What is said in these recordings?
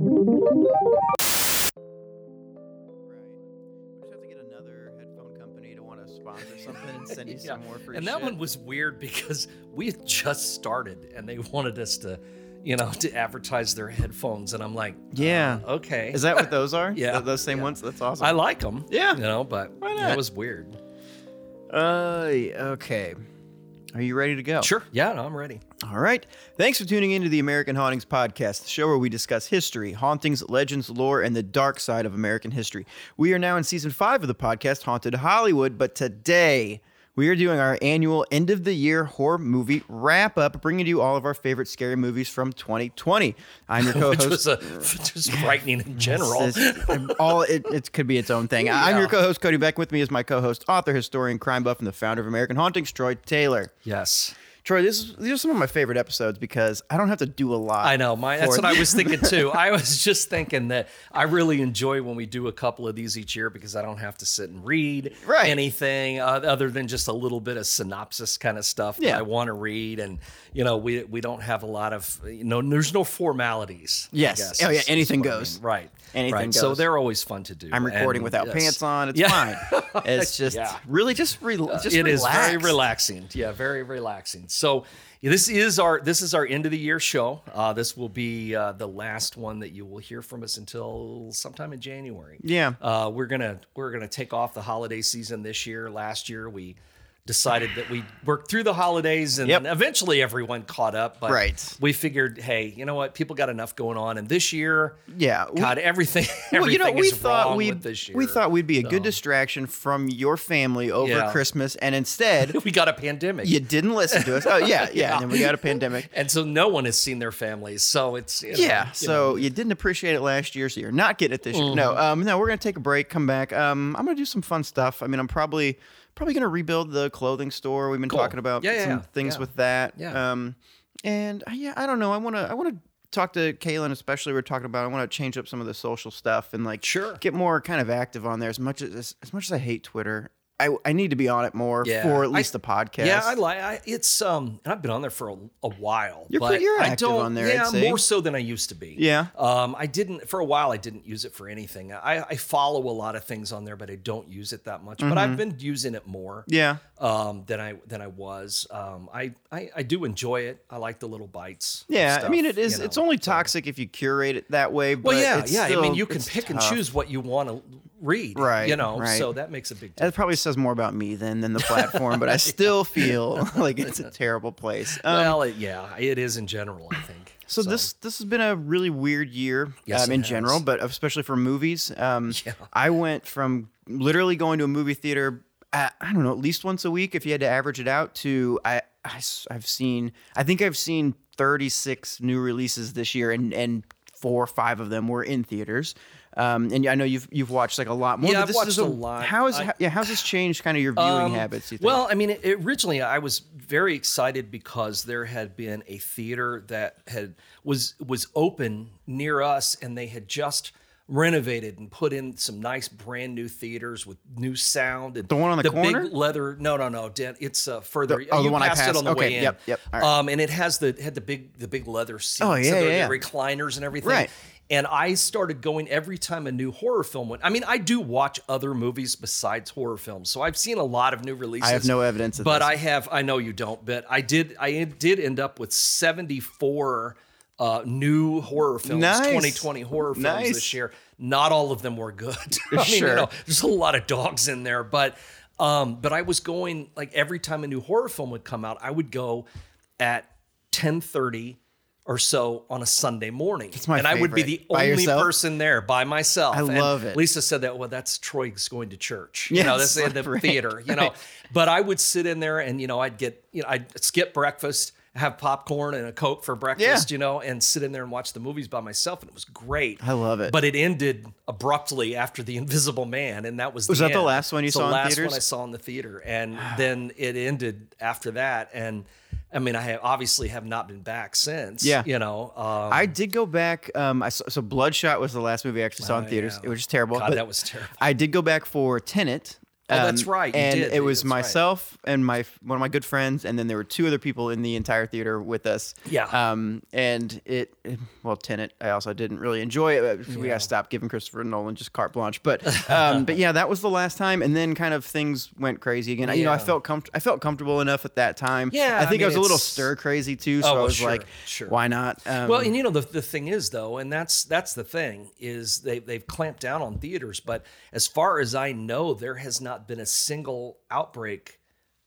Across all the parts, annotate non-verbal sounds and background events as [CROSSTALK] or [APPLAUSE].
[LAUGHS] Yeah. some more free And that shit. one was weird because we had just started and they wanted us to, you know, to advertise their headphones. And I'm like, Yeah. uh, okay. Is that what [LAUGHS] those are? Yeah, Th- Those same yeah. ones? That's awesome. I like them. Yeah. You know, but that was weird. Uh, okay. Are you ready to go? Sure. Yeah, no, I'm ready. All right. Thanks for tuning in to the American Hauntings Podcast, the show where we discuss history, hauntings, legends, lore, and the dark side of American history. We are now in season five of the podcast, Haunted Hollywood, but today we are doing our annual end of the year horror movie wrap up, bringing you all of our favorite scary movies from 2020. I'm your [LAUGHS] co Which was a, just frightening in general. It's- all it, it could be its own thing. I'm your co-host Cody Beck. With me is my co-host, author, historian, crime buff, and the founder of American Hauntings, Troy Taylor. yes. Troy, this is, these are some of my favorite episodes because I don't have to do a lot. I know. My, that's what I was thinking too. [LAUGHS] I was just thinking that I really enjoy when we do a couple of these each year because I don't have to sit and read Right. anything uh, other than just a little bit of synopsis kind of stuff Yeah. that I want to read. And, you know, we, we don't have a lot of, you know, there's no formalities. Yes. Oh, yeah, is- is anything what I goes. mean. Right. Anything right. So they're always fun to do. I'm recording And, without yes. pants on. It's Yeah. fine. [LAUGHS] It's just Yeah. really just, re- just It is relax. very relaxing. Yeah, very relaxing. So this is our this is our end of the year show. Uh, this will be uh, the last one that you will hear from us until sometime in January. Yeah. uh, we're gonna we're gonna take off the holiday season this year. Last year we decided that we worked through the holidays and Yep. eventually everyone caught up. But Right. we figured, hey, you know what? People got enough going on, and this year, Yeah. we- God, everything [LAUGHS] well, everything you know, we is thought wrong we with this year. we thought we'd be a good distraction from your family over Yeah. Christmas, and [LAUGHS] instead we got a pandemic. you didn't listen to us. Oh yeah, yeah. And then we got a [LAUGHS] pandemic. and so no one has seen their families. So it's you know, Yeah, you so know. you didn't appreciate it last year, so you're not getting it this year. No, Mm-hmm. um, no, we're gonna take a break, come back. Um, I'm gonna do some fun stuff. I mean, I'm probably probably gonna rebuild the clothing store. We've been Cool. talking about Yeah, yeah, some yeah, things with that. Yeah. Um, and uh, yeah, I don't know. I wanna I wanna talk to Kaylin, especially. We're talking about. I want to change up some of the social stuff and like Sure. get more kind of active on there. As much as as much as I hate Twitter, I I need to be on it more Yeah. for at I- least the podcast. Yeah, I like I, it's um and I've been on there for a, a while. You're but pretty- you're I active don't, on there, Yeah, more so than I used to be. Yeah. Um I didn't for a while I didn't use it for anything. I, I follow a lot of things on there, but I don't use it that much. But I've been using it more. Mm-hmm. Yeah. Um, than I than I was. Um, I, I I do enjoy it. I like the little bites. Yeah, I mean, it is. you it's know, only so- toxic if you curate it that way. But Well, yeah, it's yeah. I mean, you can it's pick and choose what you want to read. Right, You know, right. so that makes a big That difference. probably says more about me than than the [LAUGHS] platform, but I still feel [LAUGHS] [LAUGHS] like it's a terrible place. Um, well, it, yeah, it is in general. I think. so, this this has been a really weird year Yes, um, in general, but especially for movies. Um, Yeah. I went from literally going to a movie theater. At, I don't know, at least once a week if you had to average it out. To I, I have seen. I think I've seen 36 new releases this year, and and four or five of them were in theaters. Um, and I know you've you've watched like a lot more. Yeah, I've this watched is a lot. How is I- how, yeah? How's this changed kind of your viewing Um, habits? You think? Well, I mean, it, originally I was very excited because there had been a theater that had was was open near us, and they had just renovated and put in some nice brand new theaters with new sound and The one on the corner? big leather no no no Dan, it's uh, further The- oh, the you one I passed it on the Okay, way in yep, yep, right. um and it has the had the big the big leather seats Oh, yeah, and the, yeah, the recliners and everything Right. and I started going every time a new horror film went. I mean, I do watch other movies besides horror films, so I've seen a lot of new releases. I have no evidence of but this. I have. I know you don't, but I did. I did end up with seventy four uh, new horror films, Nice. twenty twenty horror films Nice. this year. Not all of them were good. [LAUGHS] I mean, Sure. you know, there's a lot of dogs in there, but um, but I was going like every time a new horror film would come out, I would go at ten thirty or so on a Sunday morning, my and I would be the. By only yourself? person there by myself. I And love it. Lisa said that. Well, that's Troy's going to church. you know, Yes, that's in [LAUGHS] the right, theater. You know, right. but I would sit in there and you know I'd get you know I'd skip breakfast, have popcorn and a coke for breakfast, Yeah. you know, and sit in there and watch the movies by myself, and it was great. I love it. But it ended abruptly after the Invisible Man, and that was Was the that the last one you It's saw in The last theaters? one I saw in the theater, and then it ended after that, and. I mean, I have obviously have not been back since. Yeah. you know, um, I did go back. Um, I saw, so Bloodshot was the last movie I actually saw in Oh, theaters. yeah. It was just terrible. God, that was terrible. I did go back for Tenet. Oh, that's right, you and did. it was That's right. myself and my one of my good friends, and then there were two other people in the entire theater with us. Yeah. Um, and it, well, Tenet, I also didn't really enjoy it. We Yeah. gotta stop giving Christopher Nolan just carte blanche. But, um, [LAUGHS] but yeah, that was the last time, and then kind of things went crazy again. You know, I felt com- I felt comfortable enough at that time. Yeah, I I think I, mean, was a little stir crazy too. So Oh, I was sure, like, sure. why not? Um, Well, and you know the the thing is though, and that's that's the thing is they they've clamped down on theaters, but as far as I know, there has not been a single outbreak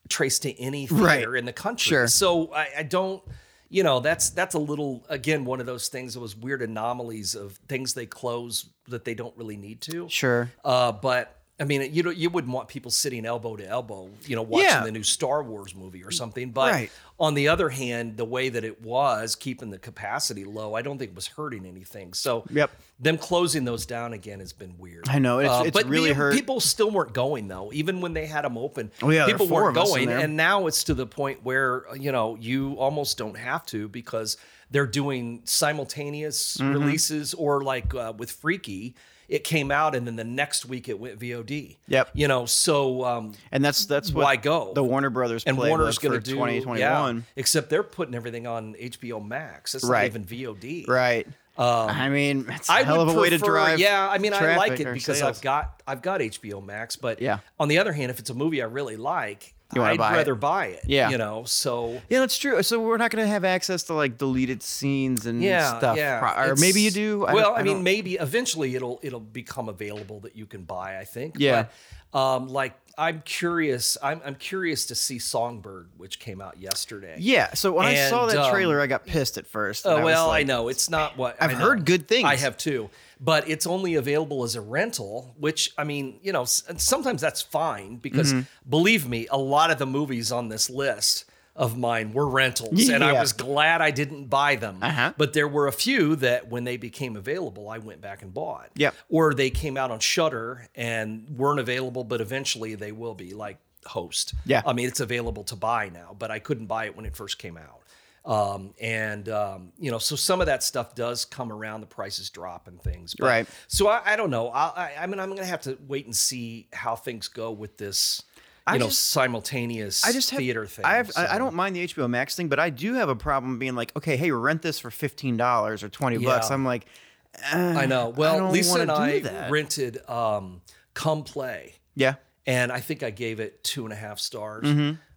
traced to any theater Right. in the country. Sure. So I, I don't, you know, that's that's a little again one of those things. Those weird anomalies of things they close that they don't really need to. sure. Uh, but I mean, you don't, you wouldn't want people sitting elbow to elbow, you know, watching Yeah. the new Star Wars movie or something. But Right. on the other hand, the way that it was keeping the capacity low, I don't think it was hurting anything. So Yep. them closing those down again has been weird. I know, it's- it's but really pe- hurt. People still weren't going though, even when they had them open. Oh, yeah, people weren't of us in going, and now it's to the point where you know you almost don't have to because they're doing simultaneous Mm-hmm. releases or like uh, with Freaky. It came out and then the next week it went VOD. Yep. You know, so um, And that's that's what why go? the Warner Brothers and Warner's going for to do 2021. Yeah, except they're putting everything on HBO Max. It's Right. not even VOD. Right. I mean, it's a Um, I hell of a way to drive. Yeah, I mean, I like it because sales. I've got I've got HBO Max. But Yeah. on the other hand, if it's a movie I really like, You wanna I'd it. rather buy it. Yeah. you know. So Yeah, that's true. So we're not going to have access to like deleted scenes and yeah, stuff, yeah. Pro- or maybe you do. I well, don't- I, mean, maybe eventually it'll it'll become available that you can buy. I think. Yeah. But, um, like I'm curious. I'm I'm curious to see Songbird, which came out yesterday. yeah. So when I saw And, that um, trailer, I got pissed at first. Oh was well, I like, know it's not what I've I heard good things. I have too, but it's only available as a rental. Which I mean, you know, sometimes that's fine because Mm-hmm. believe me, a lot of the movies on this list of mine were rentals, and I was glad I didn't buy them. Uh-huh. But there were a few that when they became available, I went back and bought. Yep. Or they came out on Shudder and weren't available, but eventually they will be, like Host. Yeah. I mean, it's available to buy now, but I couldn't buy it when it first came out. Um, and um, you know, so some of that stuff does come around. The prices drop and things, but, Right. So I, I don't know. I, I, I mean, I'm going to have to wait and see how things go with this. You I know, just- simultaneous I just have, theater thing. I have. I, I don't mind the HBO Max thing, but I do have a problem being like, okay, hey, rent this for fifteen dollars or twenty bucks. I'm like, I know. Well, don't Lisa and I that. rented um, Come Play. yeah, and I think I gave it two and a half stars.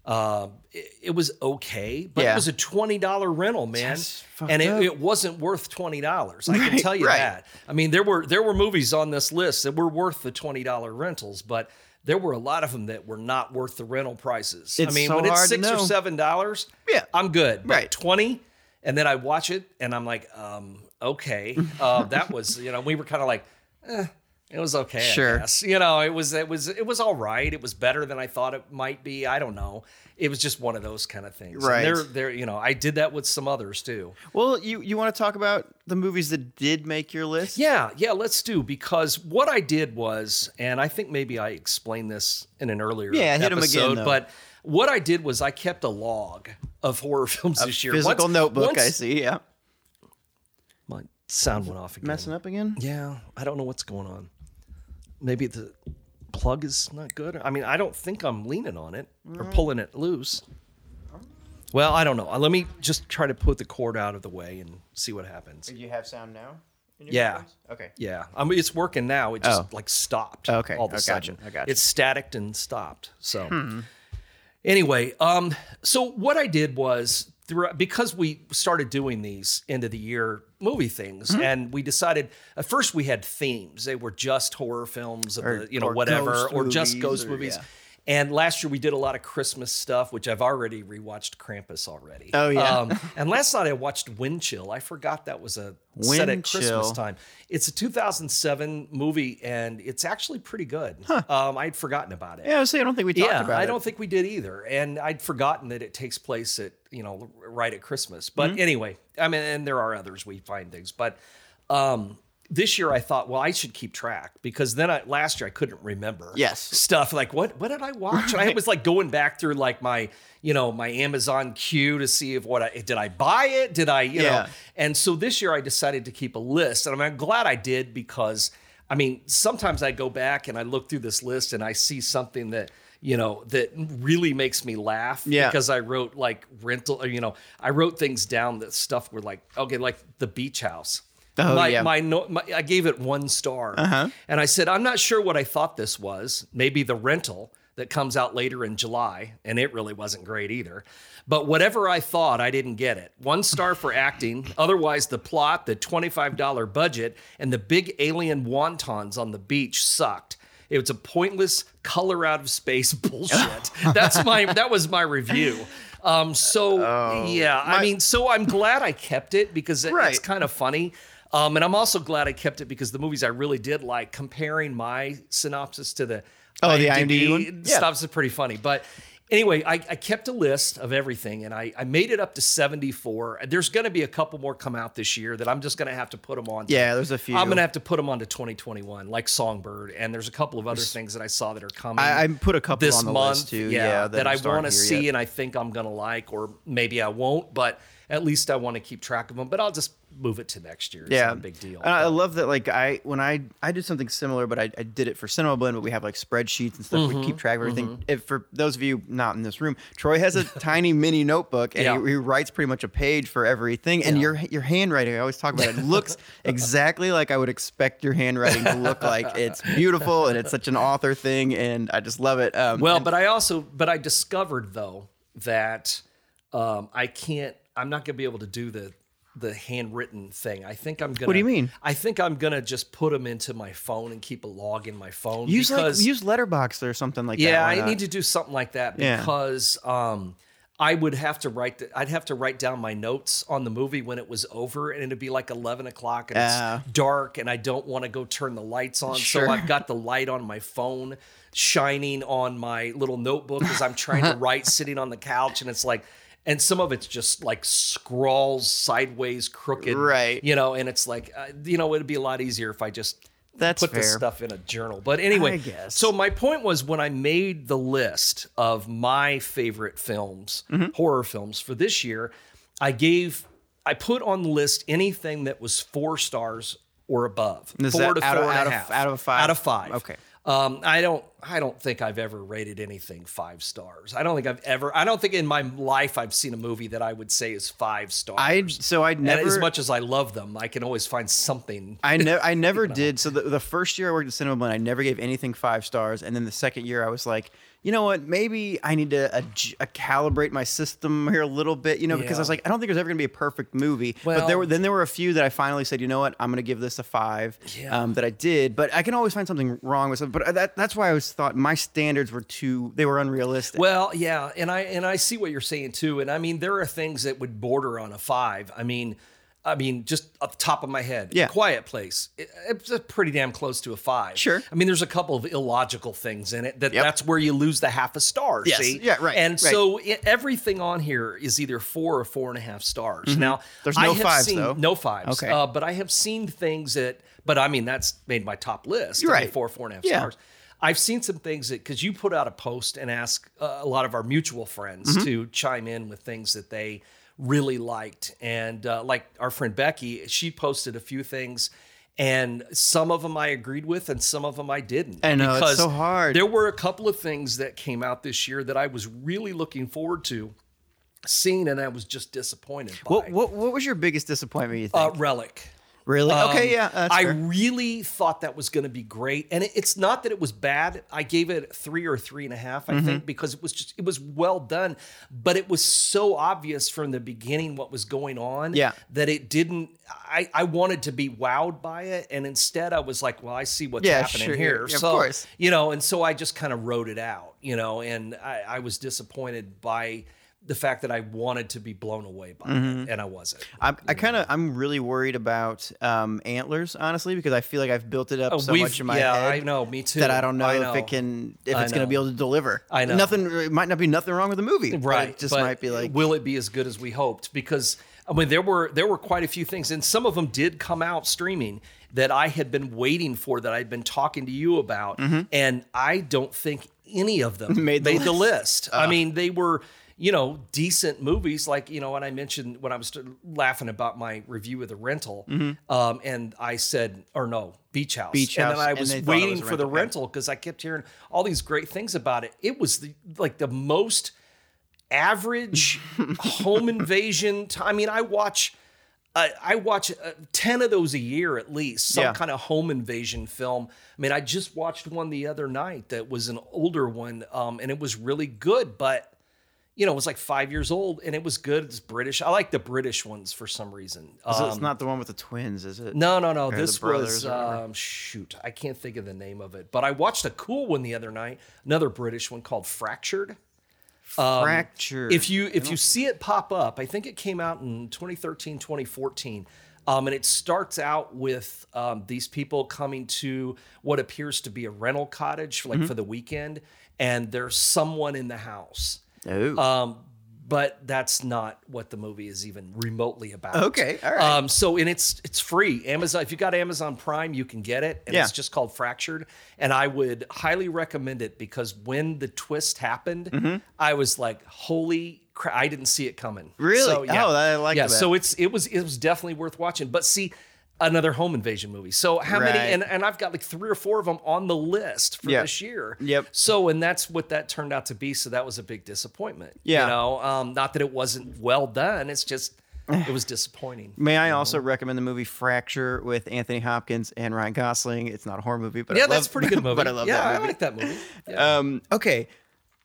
Um, it, it was okay, but. Yeah. it was a twenty dollar rental, man, and it, it wasn't worth twenty dollars. I can tell you right. that. I mean, there were there were movies on this list that were worth the twenty dollar rentals, but there were a lot of them that were not worth the rental prices. I mean, so when it's six or seven dollars, Yeah. I'm good. But Right. twenty, and then I watch it, and I'm like, um, okay, uh, that was you know, we were kind of like. Eh, it was okay. Sure. You know, it was it was it was all right. It was better than I thought it might be. I don't know. It was just one of those kind of things. And Right. They're they're you know, I did that with some others too. Well, you you want to talk about the movies that did make your list? Yeah, yeah, let's do because what I did was, and I think maybe I explained this in an earlier Yeah, hit again, episode, though. but what I did was I kept a log of horror [LAUGHS] films this year. Physical Once- notebook. I see. Yeah. My sound went off again. Messing up again. Yeah, I don't know what's going on. Maybe the plug is not good. I mean, I don't think I'm leaning on it or pulling it loose. Well, I don't know. Let me just try to put the cord out of the way and see what happens. Do you have sound now? in your Yeah. headphones? Okay. Yeah, I mean it's working now. It just Oh. like stopped. Okay, all of a I gotcha, sudden, I gotcha. It's static and stopped. So anyway, um, so what I did was because we started doing these end of the year movie things, Mm-hmm. and we decided at first we had themes. They were just horror films, of Or- the, you know, whatever, or just ghost or- movies. yeah. And last year we did a lot of Christmas stuff, which I've already rewatched Krampus already. Oh, yeah. Um, and last night I watched Wind Chill. I forgot that was a set at Wind Christmas Chill. time. It's a 2007 movie, and it's actually pretty good. Um, I'd forgotten about it. Yeah, I was saying, I don't think we talked Yeah, about I it. don't think we did either, and I'd forgotten that it takes place at you know right at Christmas. But Mm-hmm. anyway, I mean, and there are others we find things, but um, this year I thought, well, I should keep track because then I, last year I couldn't remember Yes. stuff like what what did I watch? And I was like going back through like my you know my Amazon queue to see if what I did I buy it? Did I you Yeah. know? And so this year I decided to keep a list, and I'm glad I did because I mean, sometimes I go back and I look through this list and I see something that you know that really makes me laugh Yeah. because I wrote like rental, or, you know, I wrote things down that stuff were like okay, like the beach house. Oh, my, yeah. my, no, my I gave it one star, Uh-huh. and I said I'm not sure what I thought this was. Maybe the rental that comes out later in July, and it really wasn't great either. But whatever I thought, I didn't get it. One star for acting. Otherwise, the plot, the $25 budget, and the big alien wontons on the beach sucked. It was a pointless color out of space [LAUGHS] bullshit. [LAUGHS] That's my that was my review. Um, so yeah, I Oh, mean, so I'm glad I kept it because it- Right. it's kind of funny. Um, and I'm also glad I kept it because the movies I really did like, comparing my synopsis to the Oh, the IMDb one? Yeah. is pretty funny. But anyway, I, I kept a list of everything and I, I made it up to 74. There's going to be a couple more come out this year that I'm just going to have to put them on. to- Yeah, there's a few. I'm going to have to put them on to 2021, like Songbird. And there's a couple of other things that I saw that are coming I, I put a couple this on the month, list too. yeah, Yeah, that, are I want to see yet. and I think I'm gonna like, or maybe I won't, but at least I want to keep track of them. But I'll just move it to next year. It's yeah, not a big deal. And I love that. Like I, when I, I did something similar, but I, I did it for Cinema Blend. But we have like spreadsheets and stuff. Mm-hmm, We keep track of everything. If for those of you not in this room, Troy has a [LAUGHS] tiny mini notebook, and Yeah. he, he writes pretty much a page for everything. And Yeah. your your handwriting, I always talk about it, looks [LAUGHS] exactly like I would expect your handwriting to look like. It's beautiful, and it's such an author thing, and I just love it. Um, well, and- but I also, but I discovered though that um, I can't. I'm not gonna be able to do the the handwritten thing. I think I'm gonna. What do you mean? I think I'm gonna just put them into my phone and keep a log in my phone. use like use Letterboxd or something like that. Yeah, I not? need to do something like that Yeah. because um, I would have to write. The, I'd have to write down my notes on the movie when it was over, and it'd be like eleven o'clock, and Ah. it's dark, and I don't want to go turn the lights on, Sure. so I've got the light on my phone shining on my little notebook as I'm trying to [LAUGHS] write, sitting on the couch, and it's like. And some of it's just like scrawls sideways, crooked, Right. You know, and it's like, uh, you know, it'd be a lot easier if I just That's put this stuff in a journal. But anyway, I guess. so my point was when I made the list of my favorite films, Mm-hmm. horror films for this year, I gave I put on the list anything that was four stars or above. Is four that to out of- four and a out of- out of five? Out of five. Okay. Um, I don't I don't think I've ever rated anything five stars. I don't think I've ever I don't think in my life I've seen a movie that I would say is five stars. I so I and never as much as I love them, I can always find something I [LAUGHS] never, I never did. So the, the first year I worked at Cinema Blend, I never gave anything five stars. And then the second year, I was like, you know what? Maybe I need to adj- uh, calibrate my system here a little bit. You know, because I was like, I don't think there's ever gonna be a perfect movie. but there were then there were a few that I finally said, you know what? I'm gonna give this a five. Yeah. Um, that I did, but I can always find something wrong with it. But that, that's why I always thought my standards were too they were unrealistic. Well, yeah, and I and I see what you're saying too. And I mean, there are things that would border on a five. I mean, I mean, just off the top of my head, Yeah. Quiet Place. It, it's a pretty damn close to a five. Sure. I mean, there's a couple of illogical things in it that Yep. that's where you lose the half a star. Yes. See? Yeah, right, And right. so i everything on here is either four or four and a half stars. Now, Mm-hmm. There's I no have fives, seen, though. No fives. Okay. Uh, but I have seen things that. But I mean, that's made my top list. You're I mean, right. Four, four and a half Yeah. stars. I've seen some things that because you put out a post and ask uh, a lot of our mutual friends Mm-hmm. to chime in with things that they really liked, and uh, like our friend Becky, she posted a few things. And some of them I agreed with, and some of them I didn't. I know, it's because so hard. There were a couple of things that came out this year that I was really looking forward to seeing, and I was just disappointed by. what, what what was your biggest disappointment? You think? uh, Relic. Really? okay, Um, yeah. That's I fair. really thought that was going to be great, and it, it's not that it was bad. I gave it three or three and a half, I Mm-hmm. think, because it was just it was well done, but it was so obvious from the beginning what was going on. Yeah. that it didn't. I I wanted to be wowed by it, and instead I was like, well, I see what's Yeah, happening sure, here. yeah, of course. you know, and so I just kind of wrote it out, you know, and I, I was disappointed by. The fact that I wanted to be blown away by Mm-hmm. it, and I wasn't. I, I kind of I'm really worried about um, antlers, honestly, because I feel like I've built it up so Oh, We've- much in my yeah, head I know, me too. that I don't know, I if it can if I it's going to be able to deliver. I know. nothing. It might not be nothing wrong with the movie, but right It just but might be like will it be as good as we hoped because i mean there were there were quite a few things and some of them did come out streaming that i had been waiting for that i'd been talking to you about and i don't think any of them Mm-hmm. [LAUGHS] Made made, the the list, i mean they were you know, decent movies like, you know, when I mentioned when I was laughing about my review of the rental, um, and I said, or no, Beach House. Mm-hmm. Beach and then I was they thought it waiting was for the rental, because I kept hearing all these great things about it. It was the like the most average [LAUGHS] home invasion. T- I mean, I watch. I I watch uh, 10 of those a year at least, some Yeah. kind of home invasion film. I mean, I just watched one the other night that was an older one, um, and it was really good, but you know, it was like five years old and it was good. It's British. I like the British ones for some reason. So it's Um, not the one with the twins, is it? no, no, no. the This was um, shoot. I can't think of the name of it, but I watched a cool one the other night. Another British one called Fractured. Fractured. If you if you see it pop up, I think it came out in 2013, 2014. Um, and it starts out with um, these people coming to what appears to be a rental cottage, like Mm-hmm. for the weekend, and there's someone in the house. Oh. Um, but that's not what the movie is even remotely about. Okay, all right. Um, so and it's it's free. Amazon. If you got Amazon Prime, you can get it, and Yeah. it's just called Fractured. And I would highly recommend it because when the twist happened, Mm-hmm. I was like, "Holy crap!" I didn't see it coming. Really? So, yeah. Oh, I like Yeah. that. So it's it was it was definitely worth watching. But see. Another home invasion movie. So how many? And, and I've got like three or four of them on the list for Yep. this year. Yep. So, and that's what that turned out to be. So that was a big disappointment. Yeah. You know, um, not that it wasn't well done. It's just, it was [SIGHS] disappointing. May I also recommend the movie Fracture with Anthony Hopkins and Ryan Gosling? It's not a horror movie, but I yeah, love, that's a pretty good [LAUGHS] movie. but I love yeah, that movie. I like that movie. Yeah. Um, okay,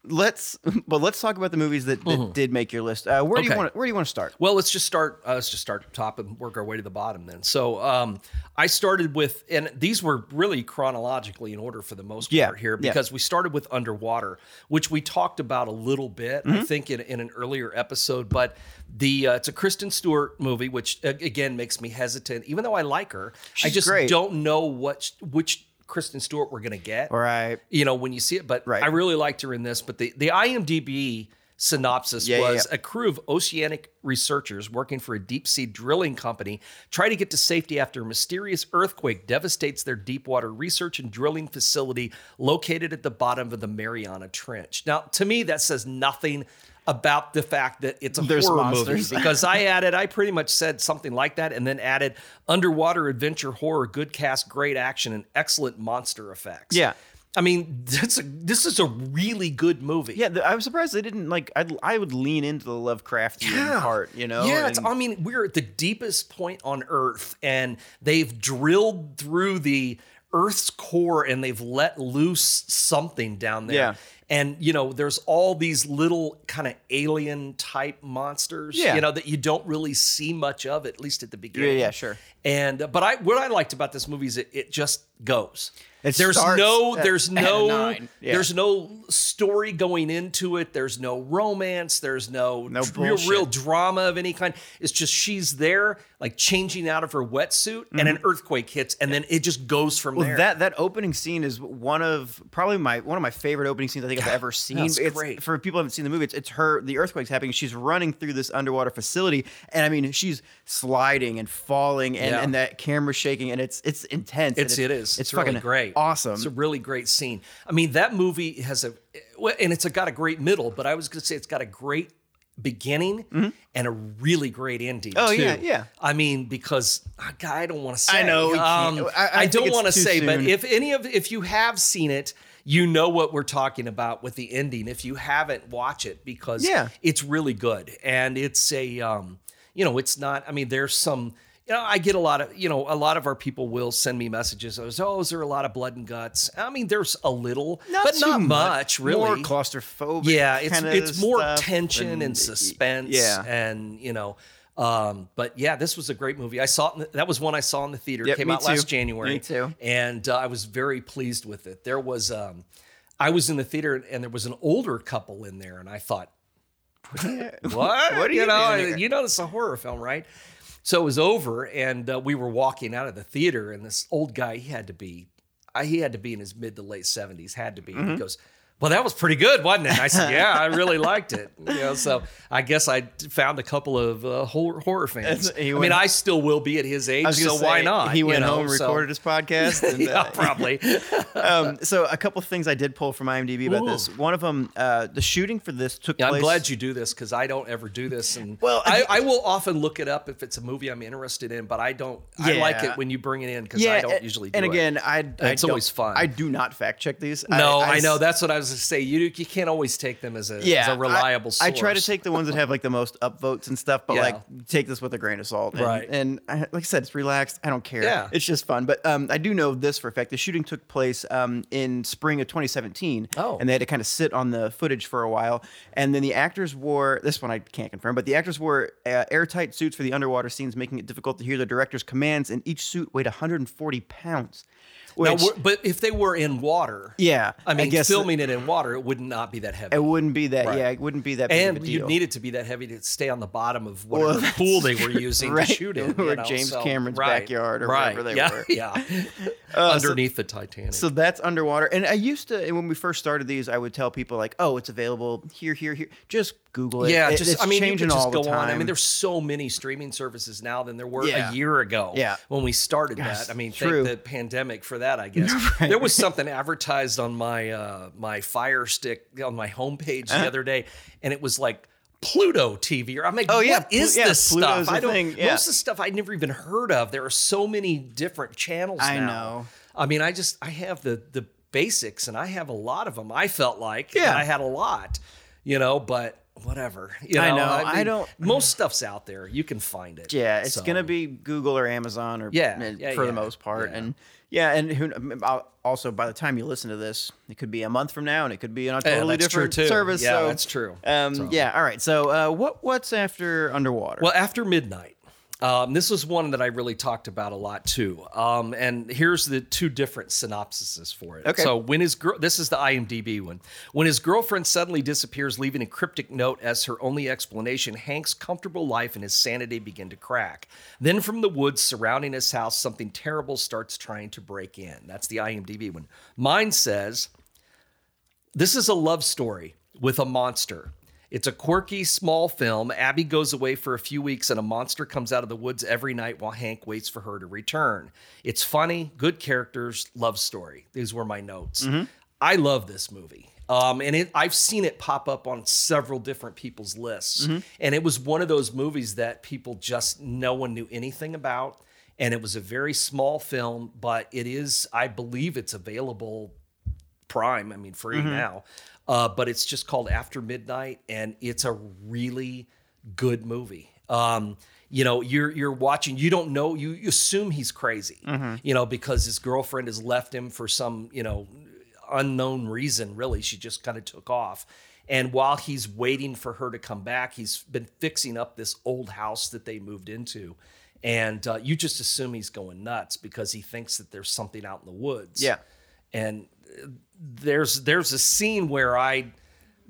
let's [LAUGHS] but let's talk about the movies that, that did make your list. Uh, where do you Mm-hmm. Want where do you want to start? Well, let's just start. Uh, let's just start top and work our way to the bottom. Then, so um, I started with, and these were really chronologically in order for the most Yeah, part here, yeah. because we started with Underwater, which we talked about a little bit, Mm-hmm. I think, in, in an earlier episode. But the uh, it's a Kristen Stewart movie, which uh, again makes me hesitant, even though I like her. I just great. don't know what which Kristen Stewart we're gonna get Right. you know, when you see it. But Right. I really liked her in this. But the, the IMDb synopsis Yeah, was yeah. a crew of oceanic researchers working for a deep sea drilling company try to get to safety after a mysterious earthquake devastates their deep water research and drilling facility located at the bottom of the Mariana Trench. Now, to me, that says nothing about the fact that it's a There's horror monsters. movie because I added, I pretty much said something like that and then added underwater adventure horror, good cast, great action, and excellent monster effects. Yeah. I mean, that's a, this is a really good movie. Yeah, I was surprised they didn't like. I'd, I would lean into the Lovecraftian part, you know. Yeah, it's, and- I mean, we're at the deepest point on Earth, and they've drilled through the Earth's core and they've let loose something down there. Yeah. And you know, there's all these little kind of alien type monsters, Yeah. you know, that you don't really see much of, at least at the beginning. yeah, sure. And but I what I liked about this movie is it, it just goes. It there's no there's no. Yeah. there's no story going into it. There's no romance. There's no, No real, real drama of any kind. It's just she's there, like changing out of her wetsuit, and an earthquake hits, and then it just goes from Mm-hmm. Well, there. that that opening scene is one of probably my one of my favorite opening scenes I think I've ever seen. That's it's, great. For people who haven't seen the movie, it's, it's her. The earthquake's happening. She's running through this underwater facility, and I mean, she's sliding and falling, and, Yeah. and that camera shaking, and it's it's intense. and It's it is. It's, really fucking great. Awesome. It's a really great scene. I mean, that movie has a and it's a, got a great middle, but I was going to say it's got a great beginning and a really great ending. Mm-hmm. Oh, too. yeah, yeah. I mean, because ah, God, I don't want to say. I know. Um, I- I I, don't want to say, but if any of if you have seen it. You know what we're talking about with the ending. If you haven't, watch it because Yeah. it's really good and it's a um you know it's not i mean there's some you know i get a lot of you know a lot of our people will send me messages as oh is there a lot of blood and guts i mean there's a little but not much really More claustrophobic. yeah it's it's more tension and, suspense Yeah. and you know um, but yeah, this was a great movie. I saw it. In the, that was one I saw in the theater. Yep, Came me out last too. January. Me too. And uh, I was very pleased with it. There was, um, I was in the theater and there was an older couple in there, and I thought, [LAUGHS] what? What are you know, you know, it's a horror film, right? So it was over, and uh, we were walking out of the theater, and this old guy, he had to be, he had to be in his mid to late seventies, had to be. Mm-hmm. He goes, well, that was pretty good, wasn't it? I said, [LAUGHS] yeah, I really liked it. You know, so I guess I found a couple of uh, horror, horror fans. I mean, I still will be at his age, so gonna why not? He you went know, home, so- recorded his podcast. [LAUGHS] And, yeah, uh, probably. [LAUGHS] um, so a couple things I did pull from IMDb about Ooh. this. One of them, uh, the shooting for this took Yeah, place. I'm glad you do this because I don't ever do this, and Well, I, I- I will often look it up if it's a movie I'm interested in, but I don't. I like it when you bring it in because Yeah, I don't and- usually. do And it. again, I, I It's always fun. I do not fact check these. no, I, s- know that's what I was to say. You you can't always take them as a Yeah, as a reliable I, source. I try to take the ones that have like the most upvotes and stuff, but Yeah. like take this with a grain of salt. And, Right. And I, like I said, it's relaxed. I don't care. Yeah. It's just fun. But um, I do know this for a fact. The shooting took place um, in spring of 2017. Oh. And they had to kind of sit on the footage for a while. And then the actors wore this one I can't confirm, but the actors wore uh, airtight suits for the underwater scenes, making it difficult to hear the director's commands. And each suit weighed 140 pounds. Now, Which, we're- but if they were in water, yeah, I mean, guess filming it in water, it would not be that heavy. it wouldn't be that. Right. Yeah, it wouldn't be that. big of a and you'd need it to be that heavy to stay on the bottom of whatever Well, pool they were [LAUGHS] using right. to shoot in. Or know, James so- Cameron's right, backyard or right. wherever they yeah, were. Yeah, [LAUGHS] Uh, so- underneath the Titanic. So that's underwater. And I used to, and when we first started these, I would tell people like, "Oh, it's available here, here, here." Just Google it. yeah, It- just it's I mean, you could just all go the time. on. I mean, there's so many streaming services now than there were Yeah. a year ago. Yeah. when we started Gosh, that. I mean, thank the pandemic for that. I guess [LAUGHS] there was something advertised on my uh, my Fire Stick on my homepage the other day, and it was like. Pluto TV, or I'm like, Uh-huh. Oh, yeah, what is yeah, this Pluto's stuff? I don't. thing, yeah. Most of the stuff I never even heard of. There are so many different channels. I now. know. I mean, I just I have the the basics, and I have a lot of them. I felt like, Yeah. I had a lot, you know, but whatever. You know, I know, I don't- Most stuff's out there. You can find it. yeah, it's So, gonna be Google or Amazon or Yeah, yeah, for the most part. yeah. And yeah, and who also by the time you listen to this, it could be a month from now, and it could be on a totally that's different service. Yeah, so, that's true. Um, So- yeah. All right. So uh, what what's after underwater? Well, after midnight. Um, this was one that I really talked about a lot too. Um, and here's the two different synopsises for it. Okay. So when his girl, this is the IMDb one. When his girlfriend suddenly disappears, leaving a cryptic note as her only explanation, Hank's comfortable life and his sanity begin to crack. Then from the woods surrounding his house, something terrible starts trying to break in. That's the IMDb one. Mine says, this is a love story with a monster. It's a quirky, small film. Abby goes away for a few weeks and a monster comes out of the woods every night while Hank waits for her to return. It's funny, good characters, love story. These were my notes. I love this movie. Um, and it, I've seen it pop up on several different people's lists. And it was one of those movies that people just, no one knew anything about. And it was a very small film, but it is, I believe it's available Prime. I mean, free Mm-hmm. now. Uh, but it's just called After Midnight, and it's a really good movie. Um, you know, you're you're watching. You don't know. You, you assume he's crazy. Mm-hmm. You know, because his girlfriend has left him for some you know unknown reason. Really, she just kind of took off. And while he's waiting for her to come back, he's been fixing up this old house that they moved into. And uh, you just assume he's going nuts because he thinks that there's something out in the woods Yeah. and there's there's a scene where I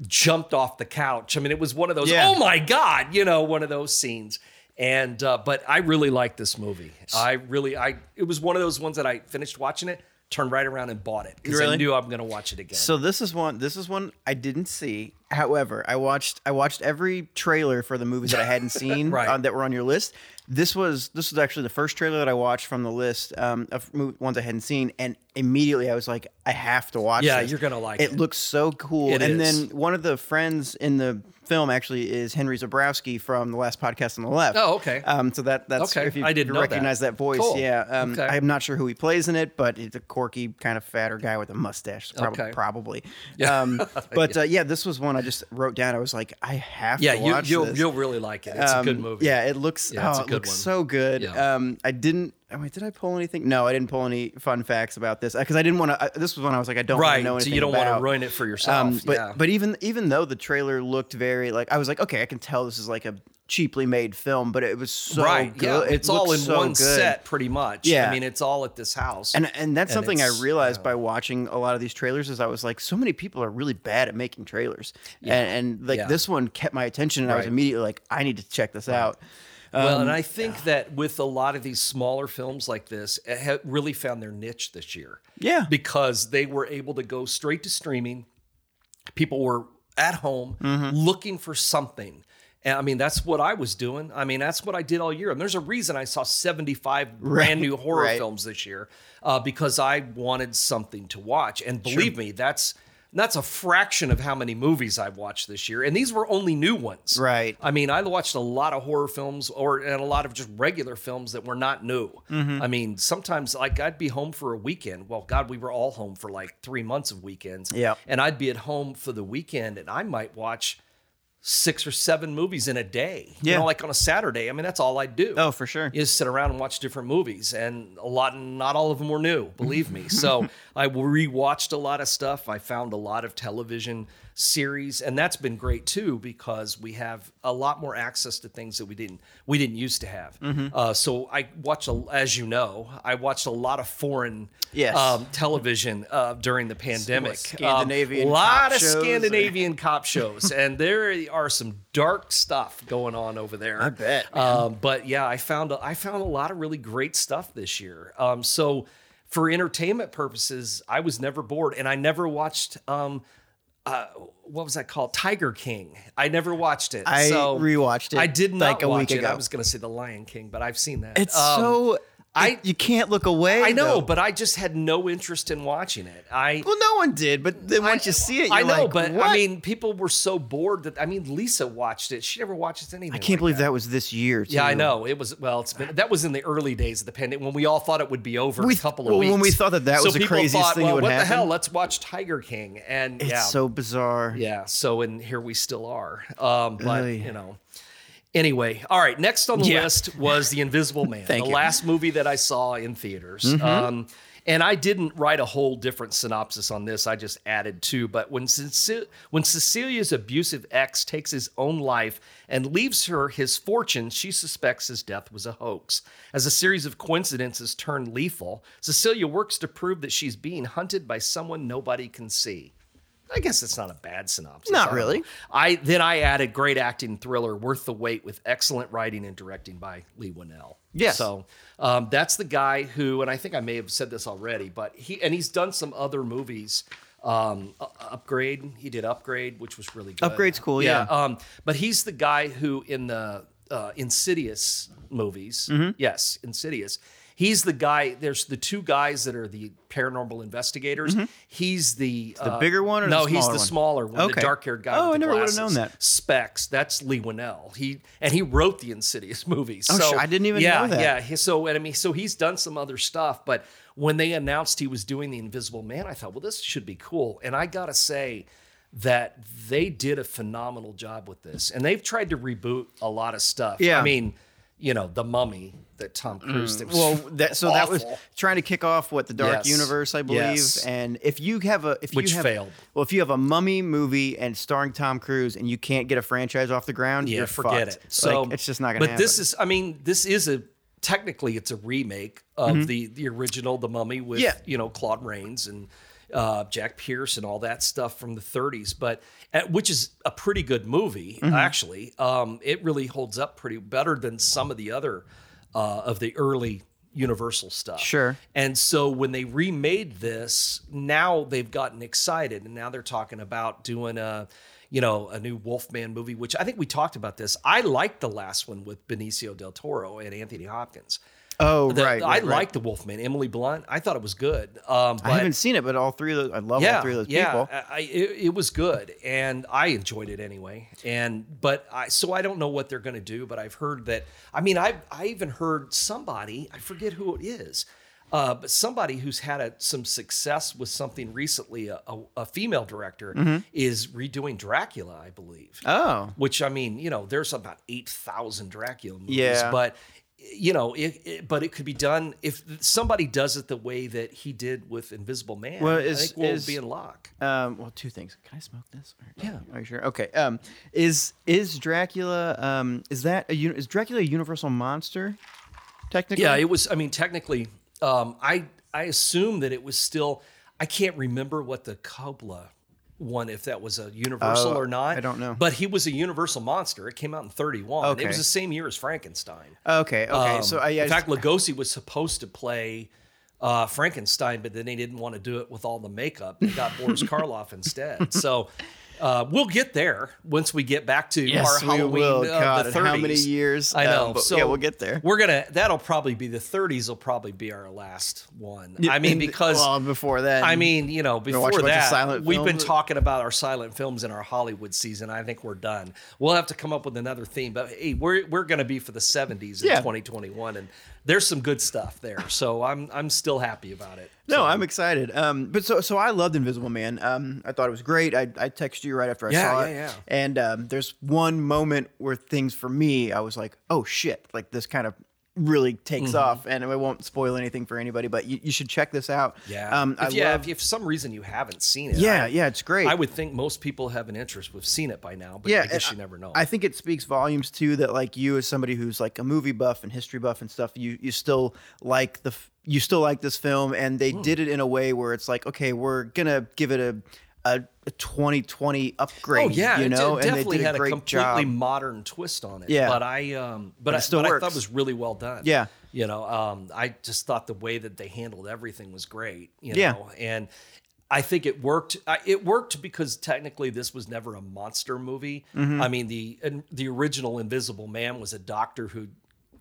jumped off the couch. I mean, it was one of those Yeah. oh my god, you know, one of those scenes. And uh, but I really like this movie. I really I it was one of those ones that I finished watching it, turned right around and bought it because I Really? knew I'm going to watch it again. So this is one. This is one I didn't see. However, I watched. I watched every trailer for the movies that I hadn't [LAUGHS] seen Right. uh, that were on your list. This was this was actually the first trailer that I watched from the list um, of ones I hadn't seen, and immediately I was like, I have to watch. It. Yeah, this. you're gonna like it. it. looks so cool. It and is. then one of the friends in the film actually is Henry Zebrowski from the last podcast on the left. Oh, okay. Um, so that that's Okay. if you, I didn't you know that. recognize that, voice. Cool. Yeah. Um, Okay. I'm not sure who he plays in it, but it's a quirky kind of fatter guy with a mustache. Prob- Okay. Probably. Yeah. Um, [LAUGHS] but uh, yeah, this was one I just wrote down. I was like, I have yeah, to you, watch you'll this. you'll really like it. It's a good Um, movie. Yeah, it looks. Yeah, oh, a it good looks one. so good. Yeah. Um, I didn't. I mean, did I pull anything? No, I didn't pull any fun facts about this because I didn't want to. This was when I was like, I don't right. know So you don't want to ruin it for yourself. Um, but yeah. but even even though the trailer looked very like I was like, okay, I can tell this is like a cheaply made film, but it was so right. good. Yeah. It It's all in so one good. set, pretty much. Yeah. I mean, it's all at this house. And and that's And something I realized uh, by watching a lot of these trailers is I was like, so many people are really bad at making trailers, and, and like Yeah. this one kept my attention, and I was immediately like, I need to check this out. Well, Um, and I think that with a lot of these smaller films like this, it really found their niche this year. Yeah. Because they were able to go straight to streaming. People were at home Mm-hmm. looking for something. And I mean, that's what I was doing. I mean, that's what I did all year. And there's a reason I saw 75 brand new horror right. films this year uh, because I wanted something to watch. And believe me, that's that's a fraction of how many movies I've watched this year. And these were only new ones. Right. I mean, I watched a lot of horror films or and a lot of just regular films that were not new. Mm-hmm. I mean, sometimes like I'd be home for a weekend. Well, God, we were all home for like three months of weekends. Yep. And I'd be at home for the weekend and I might watch six or seven movies in a day. You Yeah. know, like on a Saturday. I mean, that's all I'd do. Oh, for sure. Is sit around and watch different movies, and a lot, not all of them were new, believe me. So [LAUGHS] I rewatched a lot of stuff. I found a lot of television series, and that's been great too because we have a lot more access to things that we didn't we didn't used to have. Mm-hmm. Uh, so I watch a, as you know, I watched a lot of foreign Yes. um, television uh, during the pandemic. Scandinavian a lot of shows or- Scandinavian cop [LAUGHS] shows, and there are some dark stuff going on over there. I bet, Um, but yeah, I found a, I found a lot of really great stuff this year. Um, so for entertainment purposes, I was never bored, and I never watched. Um, uh, what was that called? Tiger King. I never watched it. I so rewatched it I did not like a watch week it. I was going to say The Lion King, but I've seen that. It's Um, so I- I you can't look away. I know, though. but I just had no interest in watching it. I well, no one did. But then once you see it, you're I know, like, but what? I mean, people were so bored that I mean, Lisa watched it. She never watches anything. I can't believe that. was this year. Too. Yeah, I know. It was well. It's been that was in the early days of the pandemic when we all thought it would be over We a couple of well, weeks. when we thought that that So was the craziest thought, thing that well, what happen. the hell? Let's watch Tiger King, and It's yeah, so bizarre. yeah. So and here we still are. Um, but you know. Anyway, all right. Next on the Yeah. list was The Invisible Man, [LAUGHS] the you. last movie that I saw in theaters. Mm-hmm. Um, and I didn't write a whole different synopsis on this. I just added two. But when when Cecilia's abusive ex takes his own life and leaves her his fortune, she suspects his death was a hoax. As a series of coincidences turn lethal, Cecilia works to prove that she's being hunted by someone nobody can see. I guess it's not a bad synopsis. Not I really. I then I added great acting thriller worth the wait with excellent writing and directing by Leigh Whannell. Yes. So um, that's the guy who, and I think I may have said this already, but he and he's done some other movies. Um, Upgrade, he did Upgrade, which was really good. Upgrade's cool, yeah. Um, but he's the guy who in the uh, Insidious movies, Mm-hmm. yes, Insidious. He's the guy. There's the two guys that are the paranormal investigators. He's the Mm-hmm. The bigger one or the no? he's the one? smaller one, the dark-haired guy. Oh, with I the never would've known that. Specs. That's Leigh Whannell. He and he wrote the Insidious [LAUGHS] movies. Oh, so sure. I didn't even yeah, know that. Yeah, he- So and I mean, so he's done some other stuff. But when they announced he was doing the Invisible Man, I thought, well, this should be cool. And I gotta say that they did a phenomenal job with this. And they've tried to reboot a lot of stuff. Yeah. I mean, you know, the Mummy that Tom Cruise did. was Well, [LAUGHS] that so that was trying to kick off what the Dark Yes. Universe, I believe. Yes. And if you have a if Which you have, failed. Well, if you have a Mummy movie and starring Tom Cruise and you can't get a franchise off the ground, yeah, you're forget fucked. it. So Like, it's just not gonna But happen. this is, I mean, this is a technically it's a remake of the the original The Mummy with Mm-hmm. Yeah. you know Claude Rains and uh, Jack Pierce and all that stuff from the 30s, but uh, which is a pretty good movie Mm-hmm. actually. Um, it really holds up pretty better than some of the other uh, of the early. Universal stuff. Sure. And so when they remade this, now they've gotten excited and now they're talking about doing a, you know, a new Wolfman movie, which I think we talked about this. I liked the last one with Benicio del Toro and Anthony Hopkins. Oh The- right, I right, right. liked the Wolfman. Emily Blunt, I thought it was good. Um, but I haven't seen it, but all three of those, I love yeah, all three of those yeah, people. I, I- it, it was good, and I enjoyed it anyway. And but I so I don't know what they're going to do, but I've heard that. I mean, I I even heard somebody I forget who it is, uh, but somebody who's had a, some success with something recently. A, a, a female director Mm-hmm. is redoing Dracula, I believe. Oh, Which I mean, you know, there's about eight thousand Dracula movies, Yeah. but you know, it, it- but it could be done if somebody does it the way that he did with Invisible Man. Well, I is- think we'll is- be in lock. um, well, two things. Can I smoke this? Or- Yeah. Are you sure? Okay. Um, is is Dracula? Um, is that a is Dracula a universal monster? Technically, Yeah, it was. I mean, technically, um, I I assume that it was still. I can't remember what the Coppola one, if that was a Universal Oh, or not. I don't know. But he was a Universal monster. It came out in '31. It was the same year as Frankenstein. Okay. Okay. Um, so I, I in fact, Lugosi was supposed to play uh, Frankenstein, but then they didn't want to do it with all the makeup. They got Boris [LAUGHS] Karloff instead. So uh, we'll get there once we get back to Yes, our Halloween. will. uh, God, the and how many 30s. years? I know. Um, so yeah, we'll get there. We're gonna. That'll probably be the 30s. Will probably be our last one. I mean, because well, before that, I mean, you know, before that, we've been talking about our silent films in our Hollywood season. I think we're done. We'll have to come up with another theme, but hey, we're we're going to be for the 70s in Yeah. 2021, and there's some good stuff there. So I'm I'm still happy about it. No, I'm excited. Um, but so so I loved Invisible Man. Um, I thought it was great. I I texted you right after I Yeah, saw yeah, it. yeah. And um, there's one moment where things for me, I was like, oh shit, like this kind of really takes Mm-hmm. off. And I won't spoil anything for anybody, but you, you should check this out. Yeah. Um, if, yeah. love. If, some reason you haven't seen it, yeah, I, yeah, it's great. I would think most people have an interest. We've seen it by now, but yeah, I guess you never know. I think it speaks volumes too that like you as somebody who's like a movie buff and history buff and stuff, you you still like the you still like this film and they Hmm. did it in a way where it's like okay, we're gonna give it a a, a 2020 upgrade. Oh yeah, you it know, and they definitely did a had a great completely job. modern twist on it. Yeah. but I um, but, I, still but I thought it was really well done. Yeah. you know, um, I just thought the way that they handled everything was great. You Yeah. know, and I think it worked. It worked because technically this was never a monster movie. Mm-hmm. I mean the the original Invisible Man was a doctor who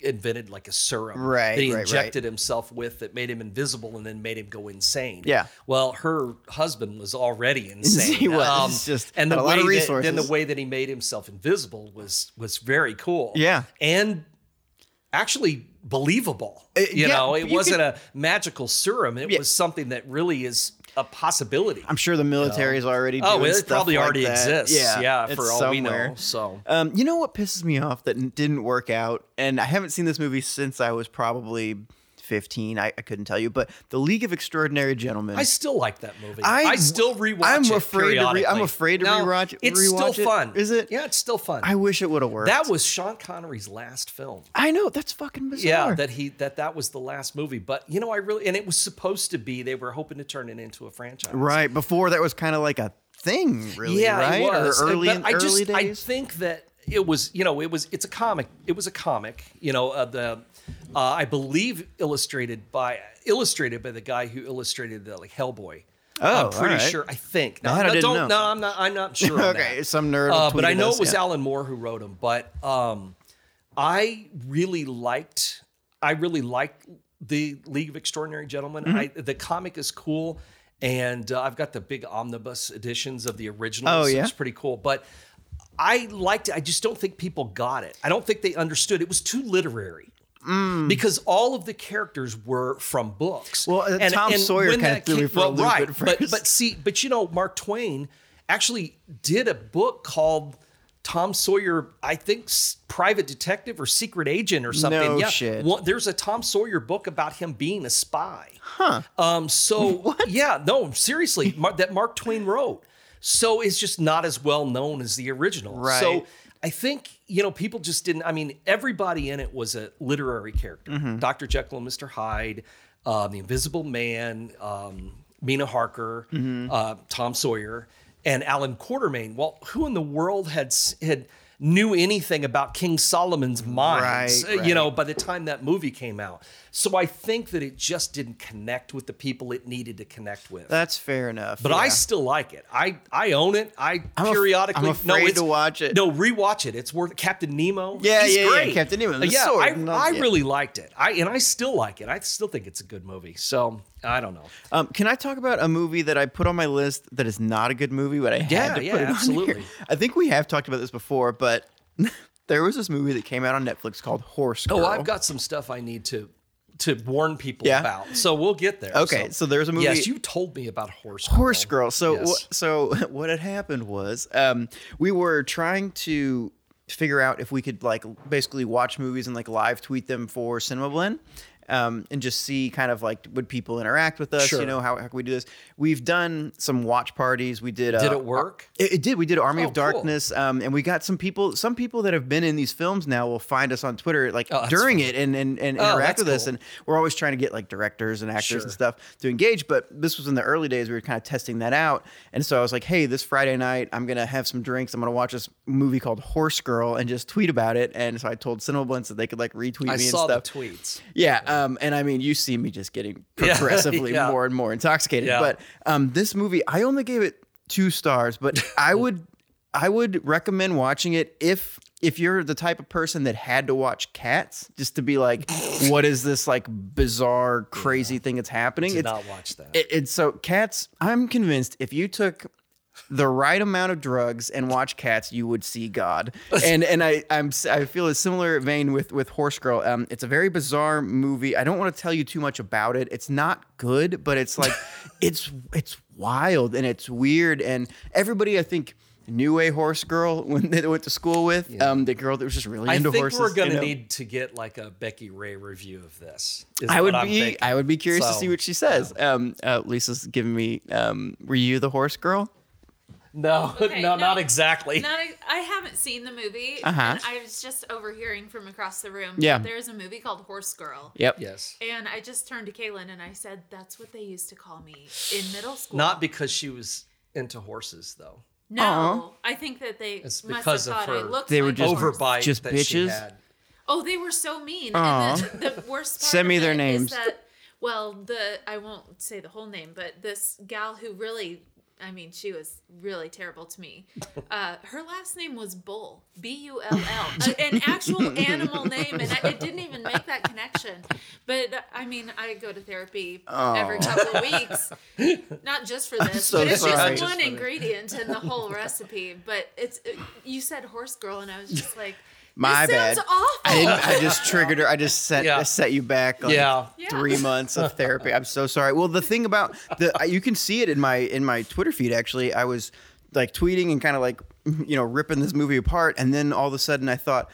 invented like a serum Right, that he right, right. injected himself with that made him invisible and then made him go insane. Yeah. Well, her husband was already [LAUGHS] insane. He was. It's just and the way that, then the way that he made himself invisible was was very cool. Yeah. and actually believable. Uh, you yeah, know, it you wasn't could- a magical serum. It Yeah. was something that really is a possibility. I'm sure the military is already oh, it probably like already that. exists. Yeah, Yeah, for all we know. So Um, you know what pisses me off that didn't work out, and I haven't seen this movie since I was probably 15. I, I couldn't tell you, but The League of Extraordinary Gentlemen. I still like that movie. I- I, still rewatch I'm it. afraid to re- I'm afraid to No, rewatch- It's rewatch still fun. Is it? Yeah, it's still fun. I wish it would have worked. that was Sean Connery's last film. I know that's fucking bizarre. Yeah, that he that that was the last movie. But you know, I really and it was supposed to be. They were hoping to turn it into a franchise. right before that was kind of like a thing, really. Yeah, right? it was. Or early but I early just I think that it was you know it was it's a comic. It was a comic. You know uh, the uh, I believe illustrated by illustrated by the guy who illustrated the like Hellboy. Oh, I'm pretty right. sure. I think. No, That I no, didn't don't, know. no, I'm not. I'm not sure. [LAUGHS] okay, that. some nerd. Uh, but I know us, it was yeah. Alan Moore who wrote them. But um, I really liked. I really liked the League of Extraordinary Gentlemen. Mm-hmm. I, the comic is cool, and uh, I've got the big omnibus editions of the original. Oh, yeah? it's pretty cool. But I liked it. I just don't think people got it. I don't think they understood. It was too literary. Because all of the characters were from books. Mm. Well, uh, Tom Sawyer kinda that threw me for a well, loop right, at But first. but see, but you know, Mark Twain actually did a book called Tom Sawyer, I think, Private Detective or Secret Agent or something. No yeah, shit. One- there's a Tom Sawyer book about him being a spy. Huh. Um. So [LAUGHS] yeah, no, seriously, that Mark Twain wrote. So it's just not as well known as the original. Right. So I think you know people just didn't. I mean, everybody in it was a literary character. Mm-hmm. Doctor Jekyll and Mister Hyde, uh, the Invisible Man, um, Mina Harker, Mm-hmm. uh, Tom Sawyer, and Allan Quatermain. Well, who in the world had had knew anything about King Solomon's mines? Right, uh, You know, by the time that movie came out. So I think that it just didn't connect with the people it needed to connect with. That's fair enough. But I still like it. I I own it. I I'm af- periodically. I'm afraid it's- to watch it. No, rewatch it. It's worth. Captain Nemo. Yeah, yeah, yeah. Captain Nemo, yeah, I, I yeah. really liked it. I and I still like it. I still think it's a good movie. So I don't know. Um, can I talk about a movie that I put on my list that is not a good movie, but I Yeah, had to yeah, put it on absolutely. here? I think we have talked about this before, but [LAUGHS] there was this movie that came out on Netflix called Horse Girl. Oh, I've got some stuff I need to to warn people Yeah? about. So we'll get there. Okay, so there's a movie- Yes, you told me about Horse Girl. Horse Girl. So, Yes. wh- so [LAUGHS] what had happened was, um, we were trying to figure out if we could like basically watch movies and like live tweet them for Cinema Blend. Um, and just see kind of like would people interact with us? Sure. You know how, how can we do this? We've done some watch parties. We did. Uh, Did it work? It, it did. We did Army Oh, of cool. Darkness, um, and we got some people. Some people that have been in these films now will find us on Twitter, like Oh, during it, and and, and Oh, interact with us. And we're always trying to get like directors and actors Sure. and stuff to engage. But this was in the early days. We were kind of testing that out, and so I was like, "Hey, this Friday night, I'm gonna have some drinks. I'm gonna watch this movie called Horse Girl and just tweet about it." And so I told Cinema Blends that they could like retweet I me saw and the stuff. tweets. Yeah, Um, and I mean, you see me just getting [LAUGHS] progressively yeah. more and more intoxicated. Yeah. But um, this movie, I only gave it two stars, but [LAUGHS] I would, I would recommend watching it if if you're the type of person that had to watch Cats just to be like, [LAUGHS] what is this like bizarre, crazy thing that's happening? Did It's- not watch that. it, it's so cats. I'm convinced if you took the right amount of drugs and watch cats, you would see God. [LAUGHS] And and I I'm I feel a similar vein with with Horse Girl. Um, it's a very bizarre movie. I don't want to tell you too much about it. It's not good, but it's like [LAUGHS] it's it's wild and it's weird. And everybody, I think. Knew a horse girl [LAUGHS] when they went to school with um, the girl that was just really I into think we're gonna you know? need to get like a Becky Ray review of this. is I would be thinking. I would be curious to see what she says. Um, uh, Lisa's giving me. Um, were you the horse girl? [LAUGHS] No, Okay, no, no. not exactly. Not, I haven't seen the movie. Uh-huh. And I was just overhearing from across the room. Yeah. that There's a movie called Horse Girl. Yep. Yes. And I just turned to Kaylin and I said, "That's what they used to call me in middle school." Not because she was into horses, though. no. Aw. I think that they It's must because have of thought I her looked They were like a just- horse. Overbite Just that she bitches? had. Oh, they were so mean. Aw. And the, the worst part Send me of their it is names. that, well, the I won't say the whole name, but this gal who really, I mean, she was really terrible to me. [LAUGHS] Uh, her last name was Bull, B U L L, an actual animal name, and I, it didn't even make that connection. But uh, I mean, I go to therapy every couple of weeks, not just for this, so but it's sorry. just Just one the- ingredient in the whole recipe. But it's you said horse girl, and I was just like. My this bad. Sounds awful. I didn't. I just triggered her. I just set Yeah. I set you back. Like Yeah. Yeah. Three months of [LAUGHS] therapy. I'm so sorry. Well, the thing about the you can see it in my in my Twitter feed. Actually, I was like tweeting and kind of like you know ripping this movie apart, and then all of a sudden I thought.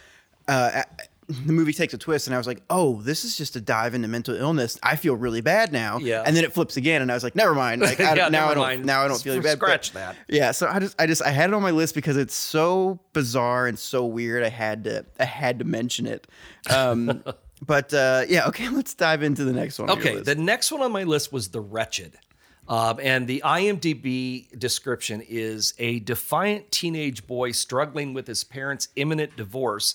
Uh, the movie takes a twist, and I was like, "Oh, this is just a dive into mental illness." I feel really bad now. Yeah. And then it flips again, and I was like, "Never mind." Like, I, [LAUGHS] Yeah, now I don't. mind. Now I don't feel bad. but- Scratch that. yeah, so I just I just I had it on my list because it's so bizarre and so weird. I had to I had to mention it. Um, [LAUGHS] but uh, yeah, okay, [LAUGHS] let's dive into the next one. Okay, list. the next one on my list was The Wretched. Um, and the IMDb description is a defiant teenage boy struggling with his parents' imminent divorce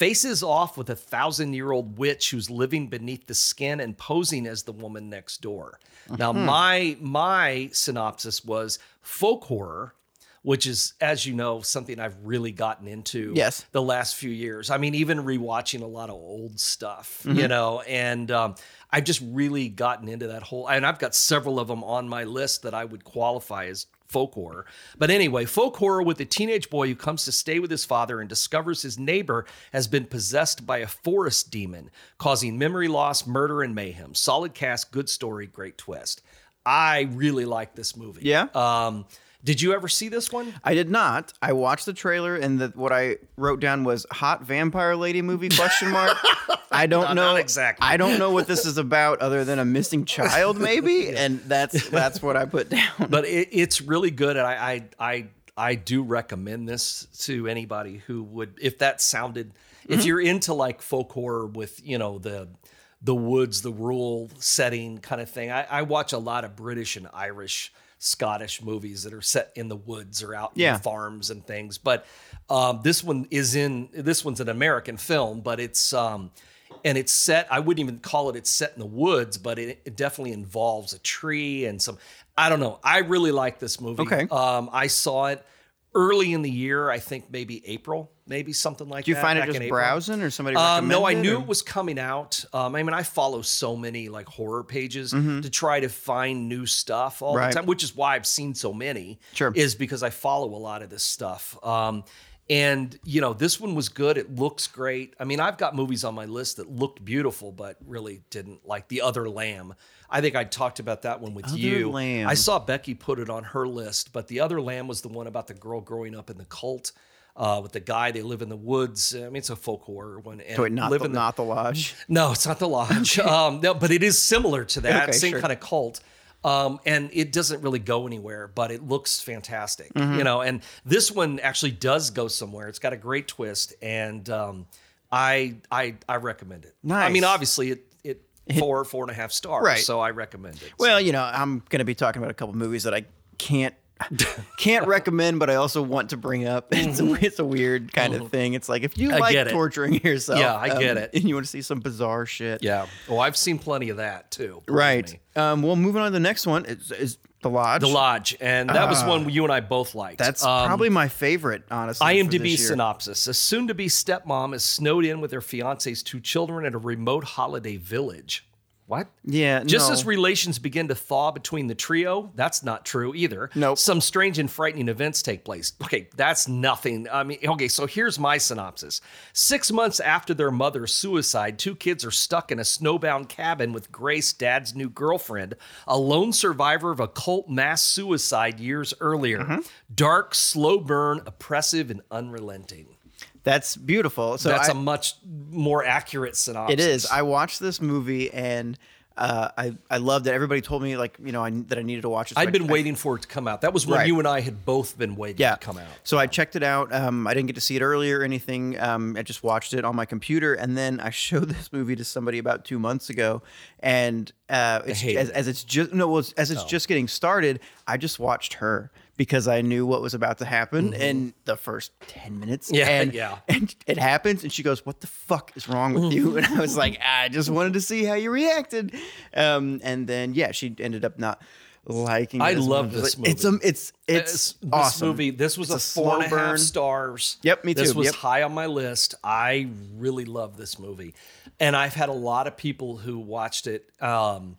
faces off with a thousand year old witch who's living beneath the skin and posing as the woman next door. Now, Hmm. my my synopsis was folk horror, which is, as you know, something I've really gotten into Yes. the last few years. I mean, even rewatching a lot of old stuff, Mm-hmm. you know, and um, I've just really gotten into that whole. And I've got several of them on my list that I would qualify as folk horror. But anyway, folk horror with a teenage boy who comes to stay with his father and discovers his neighbor has been possessed by a forest demon, causing memory loss, murder, and mayhem. Solid cast, good story, great twist. I really like this movie. Yeah? Um, did you ever see this one? I did not. I watched the trailer and the, what I wrote down was hot vampire lady movie question mark. [LAUGHS] I don't No, know not exactly. I don't know what this is about other than a missing child [LAUGHS] maybe and that's that's what I put down. but it, it's really good and I, I i i do recommend this to anybody who would if that sounded if mm-hmm. you're into like folk horror with you know the the woods the rural setting kind of thing i, I watch a lot of british and irish scottish movies that are set in the woods or out Yeah. in farms and things but um, this one is in this one's an american film but it's um and it's set i wouldn't even call it it's set in the woods but it, it definitely involves a tree and some i don't know i really like this movie Okay. um i saw it early in the year i think maybe april maybe something like that. Do you find it just browsing or somebody Um, no, I knew or- it was coming out. Um, I mean, I follow so many like horror pages to try to find new stuff all Mm-hmm. The time, which is why I've seen so many. Sure. Is because I follow a lot of this stuff. Um, and you know, this one was good. It looks great. I mean, I've got movies on my list that looked beautiful, but really didn't. Like The Other Lamb. I think I talked about that one with Other you. Lamb. I saw Becky put it on her list, but The Other Lamb was the one about the girl growing up in the cult. Uh, with the guy, they live in the woods. I mean, it's a folk horror one. And Wait, not live the, in not the lodge. [LAUGHS] no, it's not the lodge. Um, no, but it is similar to that Okay, same sure. kind of cult. Um, and it doesn't really go anywhere, but it looks fantastic, Mm-hmm. you know. And this one actually does go somewhere. It's got a great twist, and um, I I I recommend it. Nice. I mean, obviously, it it four four and a half stars, Right. so I recommend it. Well, you know, I'm going to be talking about a couple movies that I can't can't recommend, but I also want to bring up. [LAUGHS] It's a, it's a weird kind of thing. It's like if you Mm-hmm. I like torturing yourself, Yeah, I get um, it. and you want to see some bizarre shit, Yeah. Oh, I've seen plenty of that too. right. Um, well, moving on to the next one is, is the lodge. The Lodge, and that was one you and I both liked. Ah. That's Um, probably my favorite, honestly. for IMDb this year. synopsis: A soon-to-be stepmom is snowed in with her fiance's two children at a remote holiday village. What? Yeah, Just no. as relations begin to thaw between the trio, that's not true either. Nope. Some strange and frightening events take place. Okay, that's nothing. I mean, okay, so here's my synopsis. Six months after their mother's suicide, two kids are stuck in a snowbound cabin with Grace, dad's new girlfriend, a lone survivor of a cult mass suicide years earlier. Mm-hmm. Dark, slow burn, oppressive, and unrelenting. That's beautiful. So That's I- a much more accurate synopsis. It is. I watched this movie and uh, I I loved it. Everybody told me like you know I, that I needed to watch it. so I'd been I- waiting for it to come out. That was when Right. you and I had both been waiting yeah. to come out. So I checked it out. Um, I didn't get to see it earlier or anything. Um, I just watched it on my computer, and then I [LAUGHS] showed this movie to somebody about two months ago, and uh, it's, as, as it's just no, well, as Oh. it's just getting started, I just watched her because I knew what was about to happen in the first ten minutes. Mm-hmm. Yeah, and, yeah. [LAUGHS] And it happens, and she goes, "What the fuck is wrong with you?" And I was like, "I just wanted to see how you reacted." Um, and then yeah, she ended up not liking. I love this It's movie. um, it's it's This- this awesome. movie. This was It's a, four and a half burn. stars. Yep, me too. This was Yep. high on my list. I really love this movie, and I've had a lot of people who watched it um,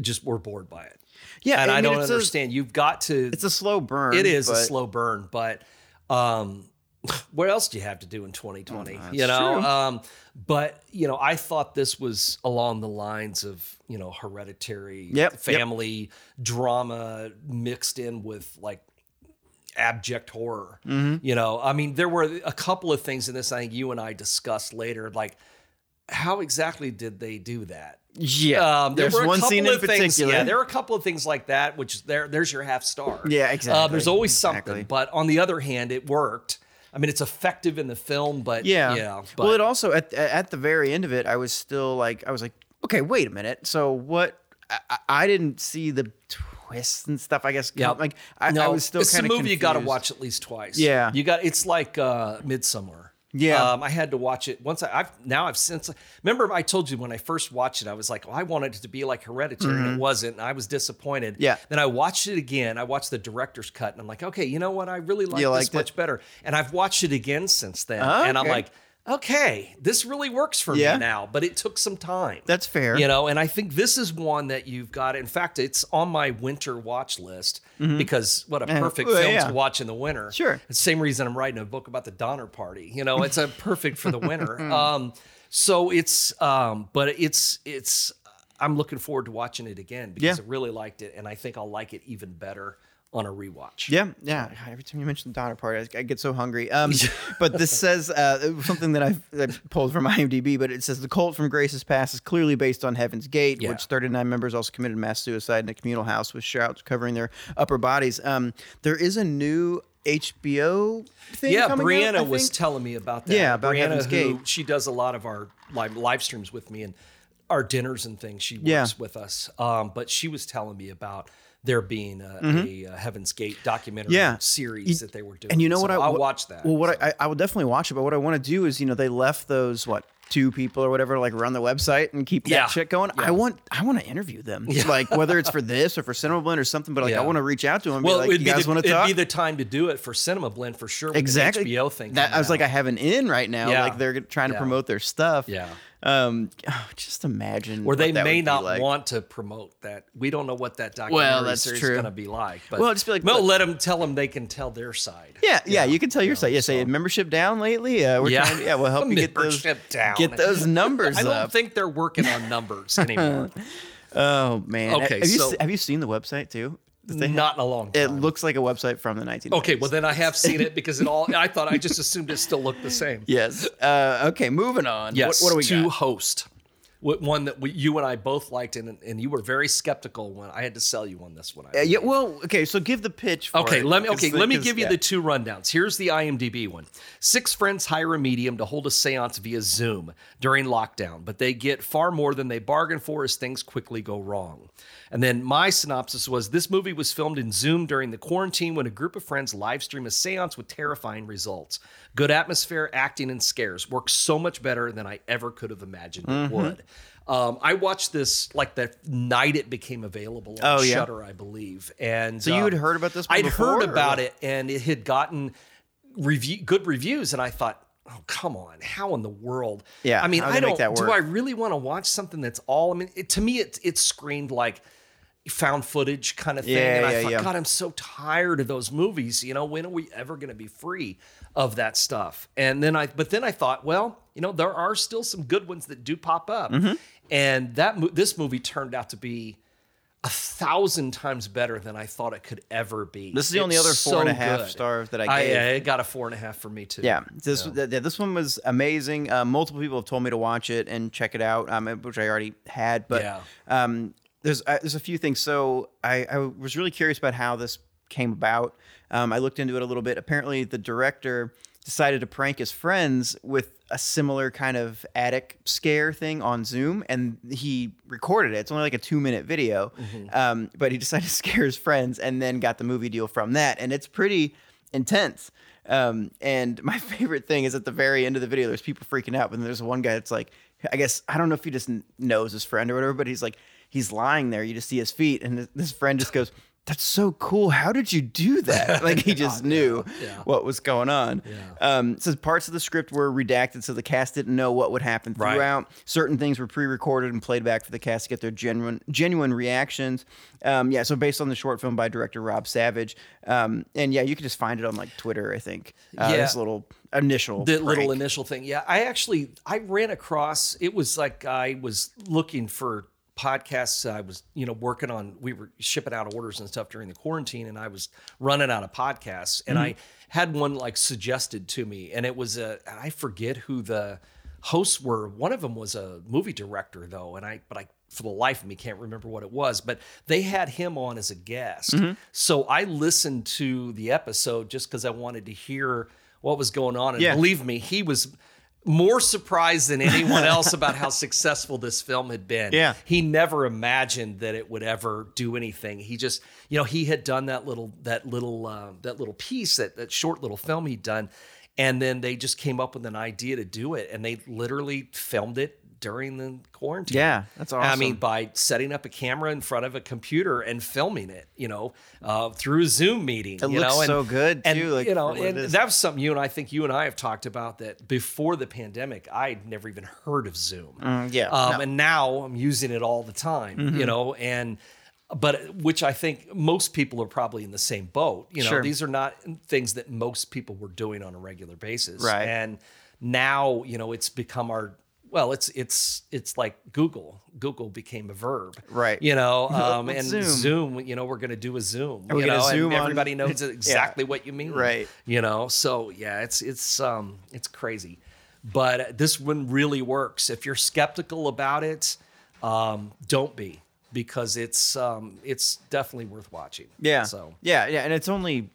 just were bored by it. Yeah, and I I, mean, don't it's a- understand. You've got to. It's a slow burn. It is a slow burn, but um, [SIGHS] what else do you have to do in 2020? you know, um, but you know, I thought this was along the lines of you know, hereditary Yep, yep. family drama mixed in with like abject horror. Mm-hmm. You know, I mean, there were a couple of things in this I think you and I discussed later, like how exactly did they do that? Yeah, Um, there there's one scene in of things, particular. Yeah, there were a couple of things like that, which there, there's your half star. Yeah, Uh, exactly, there's always exactly. something, but on the other hand, it worked. I mean, it's effective in the film, but yeah, yeah. But well, it also at at the very end of it, I was still like, I was like, okay, wait a minute. So what? I, I- didn't see the twists and stuff. I guess. yeah, like I, no, I was still it's a kind of movie you got to watch at least twice. Yeah. you got. It's like uh, Midsommar. Yeah. um, I had to watch it once. I, I've now I've since remember I told you when I first watched it, I was like, oh, I wanted it to be like Hereditary, and it wasn't. And I was disappointed. Mm-hmm. Yeah. Then I watched it again. I watched the director's cut, and I'm like, okay, you know what? I really like this much better. And I've watched it again since then, Oh, and I'm like, okay, this really works for Yeah. me now. But it took some time. That's fair. You know, and I think this is one that you've got. In fact, it's on my winter watch list because what a perfect well, film Mm-hmm. yeah. to watch in the winter. Sure. It's the same reason I'm writing a book about the Donner Party. You know, it's a [LAUGHS] perfect for the winter. um, so it's, um, but it's it's. I'm looking forward to watching it again because Yeah. I really liked it, and I think I'll like it even better on a rewatch. Yeah, yeah. God, Every time you mention the Donner Party, I, I get so hungry. Um, [LAUGHS] but this says uh, something that I've, I've pulled from [LAUGHS] IMDb, but it says the cult from Grace's past is clearly based on Heaven's Gate, Yeah. which 39 members also committed mass suicide in a communal house with shrouds covering their upper bodies. Um, there is a new HBO thing. Yeah, Brianna out, was telling me about that. Yeah, about Brianna, Heaven's Gate. she does a lot of our live live streams with me and our dinners and things. She works Yeah. with us. Um, but she was telling me about there being a, a, uh Heaven's Gate documentary Mm-hmm. Yeah. series that they were doing. And you know So what? I, I'll watch that. Well, what I, I will definitely watch it. But what I want to do is, you know, they left those what two people or whatever like run the website and keep Yeah. that shit going. I want I want to interview them, [LAUGHS] like whether it's for [LAUGHS] this or for Cinema Blend or something. But like Yeah. I want to reach out to them. And well, be like, it'd, you be guys the, want to it'd be the time to do it for Cinema Blend for sure. Exactly. HBO thing. That I was like, I have an in right now. Yeah. Like they're trying to promote their stuff. Yeah. Um, just imagine where they may not like. want to promote that. We don't know what that documentary Well, that's series true. is going to be like. But Well, just be like, no, let them tell them they can tell their side. Yeah, yeah, you can tell your site. Yeah, say so- membership down lately. Uh, we're Yeah. trying to, yeah, we'll help you get [LAUGHS] those down. get those numbers [LAUGHS] I don't up. think they're working on numbers [LAUGHS] anymore. oh man. Okay, have so- se- have you seen the website too? That they have? Not in a long It looks like a website from the 1990s. okay, well then I have seen it because it all. I thought I just assumed it still looked the same. [LAUGHS] Yes. Uh, okay, moving on. Yes, What, what do we to got? host, wh- one that we, you and I both liked, and and you were very skeptical when I had to sell you on this one. I Uh, yeah, well, okay, so give the pitch. For Okay, it, let me. okay, let me 'cause, give you yeah. the two rundowns. Here's the IMDb one. Six friends hire a medium to hold a séance via Zoom during lockdown, but they get far more than they bargain for as things quickly go wrong. And then my synopsis was this movie was filmed in Zoom during the quarantine when a group of friends live stream a séance with terrifying results. Good atmosphere, acting, and scares works so much better than I ever could have imagined Mm-hmm. it would. Um, I watched this like the night it became available on Oh, yeah. Shudder, I believe. And So you um, had heard about this I'd before, heard about what? it, and it had gotten review good reviews, and I thought, oh come on, how in the world? Yeah, I mean, I don't. that Do? I really want to watch something that's all? I mean, it, to me, it it screamed like found footage kind of thing, Yeah, and I yeah, thought, yeah. God, I'm so tired of those movies. You know, when are we ever going to be free of that stuff? And then I, but then I thought, well, you know, there are still some good ones that do pop up, Mm-hmm. and that this movie turned out to be a thousand times better than I thought it could ever be. This is the only other four and a half good. stars that I I, gave. yeah, it got a four and a half for me too. Yeah, this th- this one was amazing. Uh, multiple people have told me to watch it and check it out, um, which I already had. But Yeah. um, there's uh, there's a few things. So I, I was really curious about how this came about. Um, I looked into it a little bit. Apparently, the director decided to prank his friends with a similar kind of attic scare thing on Zoom, and he recorded it. It's only like a two minute video, um, but he decided to [LAUGHS] scare his friends, and then got the movie deal from that. And it's pretty intense. Um, and my [LAUGHS] favorite thing is at the very end of the video, there's people freaking out, but then there's one guy that's like, I guess I don't know if he just knows his friend or whatever, but he's like, he's lying there. You just see his feet, and this, friend just goes, "That's so cool. How did you do that?" [LAUGHS] Like he just knew yeah. what was going on. Um, so parts of the script were redacted, so the cast didn't know what would happen Right. throughout. Certain things were pre-recorded and played back for the cast to get their genuine genuine reactions. Um, yeah, so based on the short film by director Rob Savage, um, and yeah, you can just find it on like Twitter, I think. Uh, Yeah. this little initial the little initial thing. Yeah, I actually I ran across. It was like I was looking for podcasts. I was you know working on. We were shipping out orders and stuff during the quarantine, and I was running out of podcasts. And I mm-hmm. had one like suggested to me, and it was a. I forget who the hosts were. One of them was a movie director though, and I but I for the life of me can't remember what it was. But they had him on as a guest, mm-hmm. so I listened to the episode just because I wanted to hear what was going on. And Yeah. believe me, he was more surprised than anyone else [LAUGHS] about how successful this film had been. Yeah. He never imagined that it would ever do anything. He just, you know, he had done that little that little uh, that little piece, that that short little film he'd done, and then they just came up with an idea to do it, and they literally filmed it during the quarantine. Yeah, that's awesome. I mean, by setting up a camera in front of a computer and filming it, you know, uh, through a Zoom meeting. It you looks know, and, so good, and, too, like, you know, for what it and that was something you and I think you and I have talked about that before the pandemic. I'd never even heard of Zoom. Mm, yeah, Um, no. Mm-hmm. And now I'm using it all the time, you know, and but which I think most people are probably in the same boat. You know, Sure. these are not things that most people were doing on a regular basis. Right. And now, you know, it's become our well, it's it's it's like Google. Google became a verb, Right. You know, [LAUGHS] um, and Zoom. Zoom. You know, we're going to do a Zoom. Are we gonna know, Zoom and on- everybody [LAUGHS] knows exactly what you mean, Right. You know, so yeah, it's it's um it's crazy, but this one really works. If you're skeptical about it, um, don't be because it's um it's definitely worth watching. yeah, So yeah, yeah, and it's only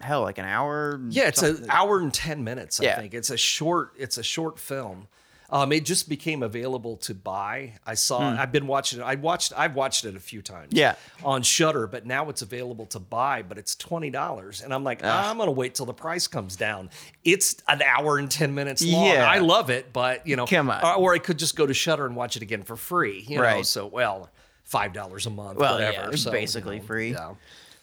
hell like an hour. yeah, it's an hour and ten minutes. I Yeah. think it's a short. It's a short film. Um, it just became available to buy. I saw. I've been watching it. I watched. I've watched it a few times. Hmm. Yeah. On Shudder, but now it's available to buy. But it's twenty dollars, and I'm like, I'm gonna wait till the price comes down. It's an hour and ten minutes long. Yeah. I love it, but you know, Come on. Or, or I could just go to Shudder and watch it again for free. You know, Right. so well, five dollars a month. Well, whatever. yeah, it's so, basically you know, free. Yeah.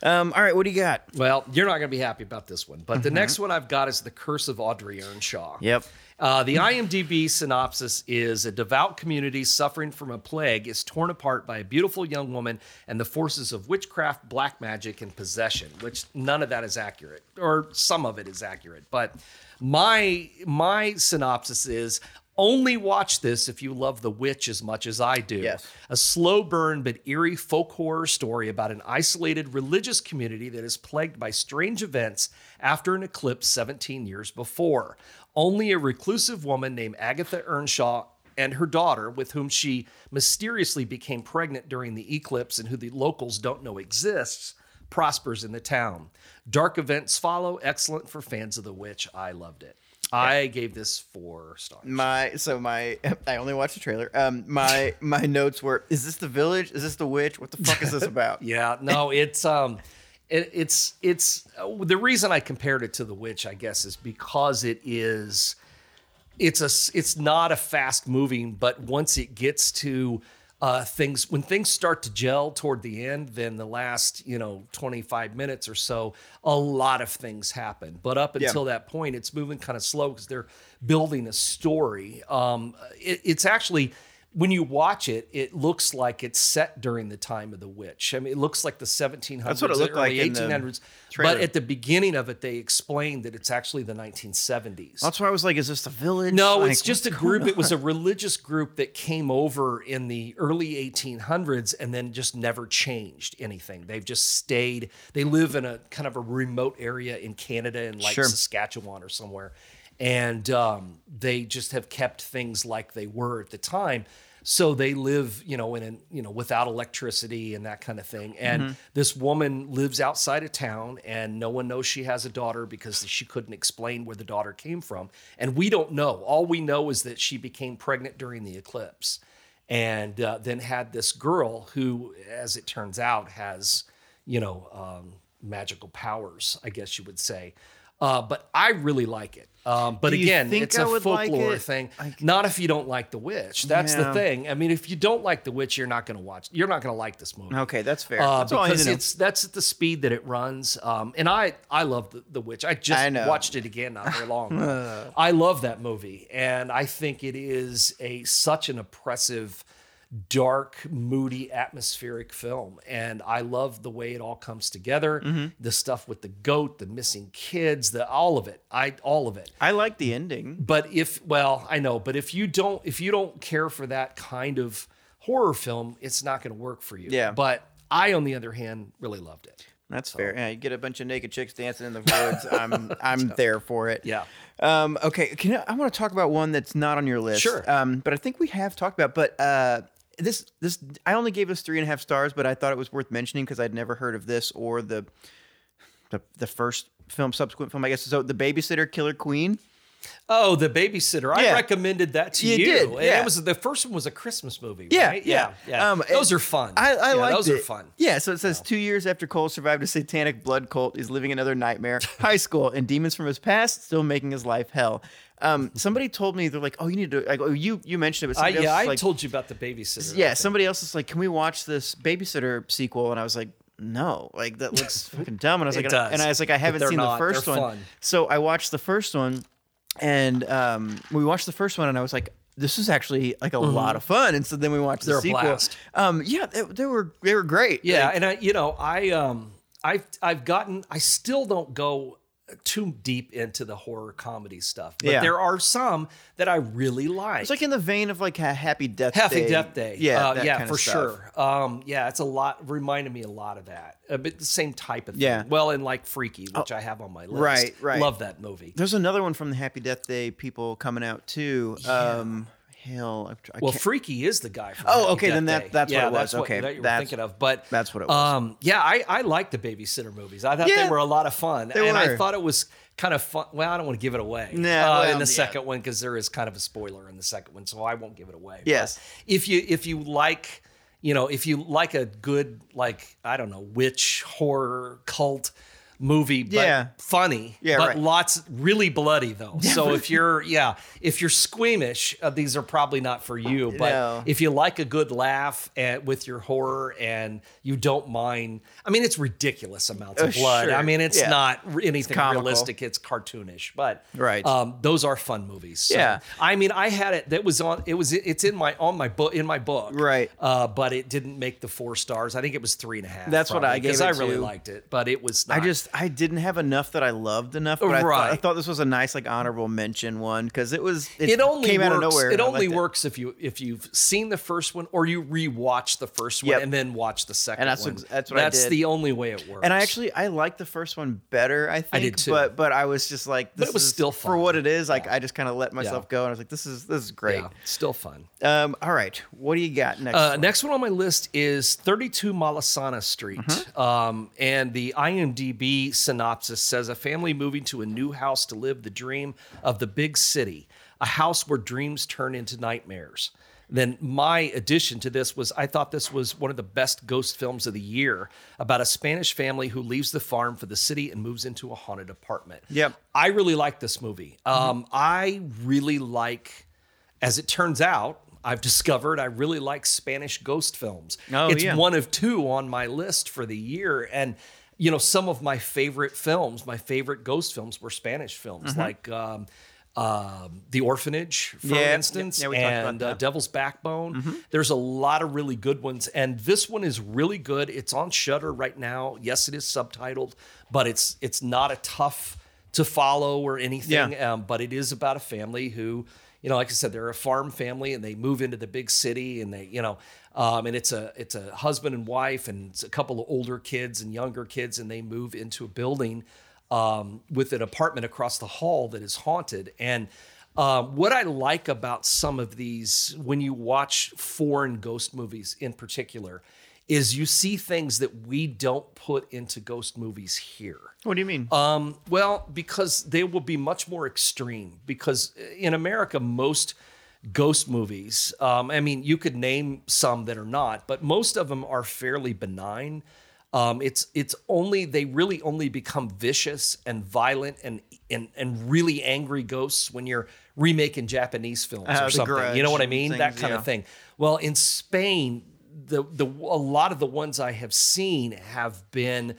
Um, all right, what do you got? Well, you're not going to be happy about this one, but Mm-hmm. the next one I've got is The Curse of Audrey Earnshaw. Yep. Uh, the IMDb synopsis is a devout community suffering from a plague is torn apart by a beautiful young woman and the forces of witchcraft, black magic, and possession, which none of that is accurate, or some of it is accurate. But my my synopsis is only watch this if you love The Witch as much as I do. Yes. A slow burn but eerie folk horror story about an isolated religious community that is plagued by strange events after an eclipse 17 years before. Only a reclusive woman named Agatha Earnshaw and her daughter, with whom she mysteriously became pregnant during the eclipse and who the locals don't know exists, prospers in the town. Dark events follow. Excellent for fans of The Witch. I loved it. I gave this four stars. My so my [LAUGHS] I only watched the trailer. Um, my my notes were: Is this the village? Is this the witch? What the fuck is this [LAUGHS] about? Yeah, no, it's um, it, it's it's uh, the reason I compared it to The Witch, I guess, is because it is, it's a it's not a fast moving, but once it gets to uh, things when things start to gel toward the end, then the last you know twenty five minutes or so, a lot of things happen. But up Yeah. until that point, it's moving kind of slow because they're building a story. Um, it, it's actually when you watch it, it looks like it's set during the time of the witch. I mean, it looks like the 1700s, That's what it looked like early in the 1800s. trailer. But at the beginning of it, they explained that it's actually the 1970s. That's why I was like, is this the village? No, Like, it's just a group. It was a [LAUGHS] religious group that came over in the early 1800s and then just never changed anything. They've just stayed. They live in a kind of a remote area in Canada in like Sure. Saskatchewan or somewhere. And um, they just have kept things like they were at the time. So they live, you know, in an, you know, without electricity and that kind of thing. And Mm-hmm. this woman lives outside of town and no one knows she has a daughter because she couldn't explain where the daughter came from. And we don't know. All we know is that she became pregnant during the eclipse and uh, then had this girl who, as it turns out, has, you know, um, magical powers, I guess you would say. Uh, but I really like it. Um, but again, it's a would like folklore it? thing. Not if you don't like The Witch. That's Yeah. the thing. I mean, if you don't like The Witch, you're not going to watch. You're not going to like this movie. Okay, that's fair. Uh, that's all I need because it's that's at the speed that it runs. Um, and I I love the, the Witch. I just I watched it again not very long. [LAUGHS] I love that movie, and I think it is a such an oppressive, dark, moody, atmospheric film. And I love the way it all comes together. Mm-hmm. The stuff with the goat, the missing kids, the all of it. I all of it. I like the ending. But if well, I know, but if you don't if you don't care for that kind of horror film, it's not going to work for you. Yeah. But I, on the other hand, really loved it. That's fair. Yeah, you get a bunch of naked chicks dancing in the woods. I'm [LAUGHS] I'm there for it. Yeah. Um, okay. Can I, I want to talk about one that's not on your list. Sure. Um, but I think we have talked about. But uh, this this I only gave this three and a half stars, but I thought it was worth mentioning because I'd never heard of this or the the the first film, subsequent film. I guess so. The Babysitter Killer Queen. Oh, the babysitter. I recommended that to You you. did, And yeah. it was the first one was a Christmas movie. Yeah, right? yeah. yeah. Um, those are fun. I, I yeah, liked those it. are fun. Yeah, so it says two years after Cole survived a satanic blood cult, he's living another nightmare, [LAUGHS] high school, and demons from his past still making his life hell. Um, somebody told me they're like, "Oh, you need to." Like, oh, you you mentioned it, but I, yeah, I like, told you about the babysitter. Yeah, somebody else is like, "Can we watch this babysitter sequel?" And I was like, "No, like that looks [LAUGHS] fucking dumb." And I was It like, does, and I was like, "I haven't seen the first one." fun. So I watched the first one, and um, we watched the first one, and I was like, "This is actually like a lot of fun." And so then we watched Mm-hmm. They're the sequel. blast. Um, yeah, they, they were they were great. Yeah, Like, and I, you know, I, um, I've, I've gotten, I still don't go too deep into the horror comedy stuff, but Yeah. there are some that I really like. it's like in the vein of like ha- Happy Death day. Happy Day. Death Day. Yeah, uh, yeah, for sure. Um, yeah, it's a lot. Reminded me a lot of that. A bit the same type of thing. Yeah. Oh, Well, and like Freaky, which I have on my list. right, right. Love that movie. There's another one from the Happy Death Day people coming out too. Um, hell, I, I Well, can't- Freaky is the guy. From Oh, okay, then that- Day. that's what it was. What, Okay, that you were that's- thinking of. But that's what it was. Um, yeah, I I like the babysitter movies. I thought Yeah. they were a lot of fun, They and were. I thought it was kind of fun. Well, I don't want to give it away. Nah, uh, well, in the yeah. second one because there is kind of a spoiler in the second one, so I won't give it away. But Yes. if you if you like. You know, if you like a good, like I don't know, witch horror cult movie, but Yeah. funny, Yeah, but right. lots really bloody though. [LAUGHS] So if you're, yeah, if you're squeamish, uh, these are probably not for you. But No. if you like a good laugh at, with your horror and you don't mind, I mean, it's ridiculous amounts of Uh, blood. sure. I mean, it's Yeah. not anything comical. realistic. It's cartoonish, but Right. Um, those are fun movies. So, Yeah. I mean, I had it. That was on. It was. It's in my on my book. In my book. Right. Uh, but it didn't make the four stars. I think it was three and a half. That's what I gave because it I really to. liked it. But it was. I just I didn't have enough that I loved enough, but I, thought, I thought this was a nice like honorable mention one because it was it, it only came works, out of nowhere. It only works if you if you've seen the first one or you rewatch the first one Yep. and then watch the second And that's one. that's what I did. the only way it works. And I actually I liked the first one better. I think, I did too. but but I was just like, this it was is- still for what it is. Like I just kind of let myself Yeah. go, and I was like, this is this is great. yeah, still fun. Um, all right, what do you got next? Uh, one? next one on my list is 32 Malasana Street. Mm-hmm. Um, and the IMDb synopsis says a family moving to a new house to live the dream of the big city, a house where dreams turn into nightmares. Then my addition to this was I thought this was one of the best ghost films of the year about a Spanish family who leaves the farm for the city and moves into a haunted apartment. Yeah, I really like this movie. Um, I really like, as it turns out, I've discovered I really like Spanish ghost films. Oh, it's yeah. one of two on my list for the year. And, you know, some of my favorite films, my favorite ghost films were Spanish films, like um, um, The Orphanage, for Mm-hmm. Yeah, instance, yeah, about and uh. Mm-hmm. Devil's Backbone. There's a lot of really good ones. And this one is really good. It's on Shudder right now. Yes, it is subtitled, but it's it's not a tough to follow or anything. Yeah. Um, but it is about a family who, you know, like I said, they're a farm family and they move into the big city and they, you know, um, and it's a it's a husband and wife and it's a couple of older kids and younger kids and they move into a building um, with an apartment across the hall that is haunted. And um, what I like about some of these, when you watch foreign ghost movies in particular, is you see things that we don't put into ghost movies here. what do you mean? Um, well, because they will be much more extreme. Because in America, most ghost movies, um, I mean, you could name some that are not, but most of them are fairly benign. Um, it's it's only they really only become vicious and violent and and and really angry ghosts when you're remaking Japanese films Uh, or something. You know what I mean? that kind yeah. of thing. Well, in Spain, the the a lot of the ones I have seen have been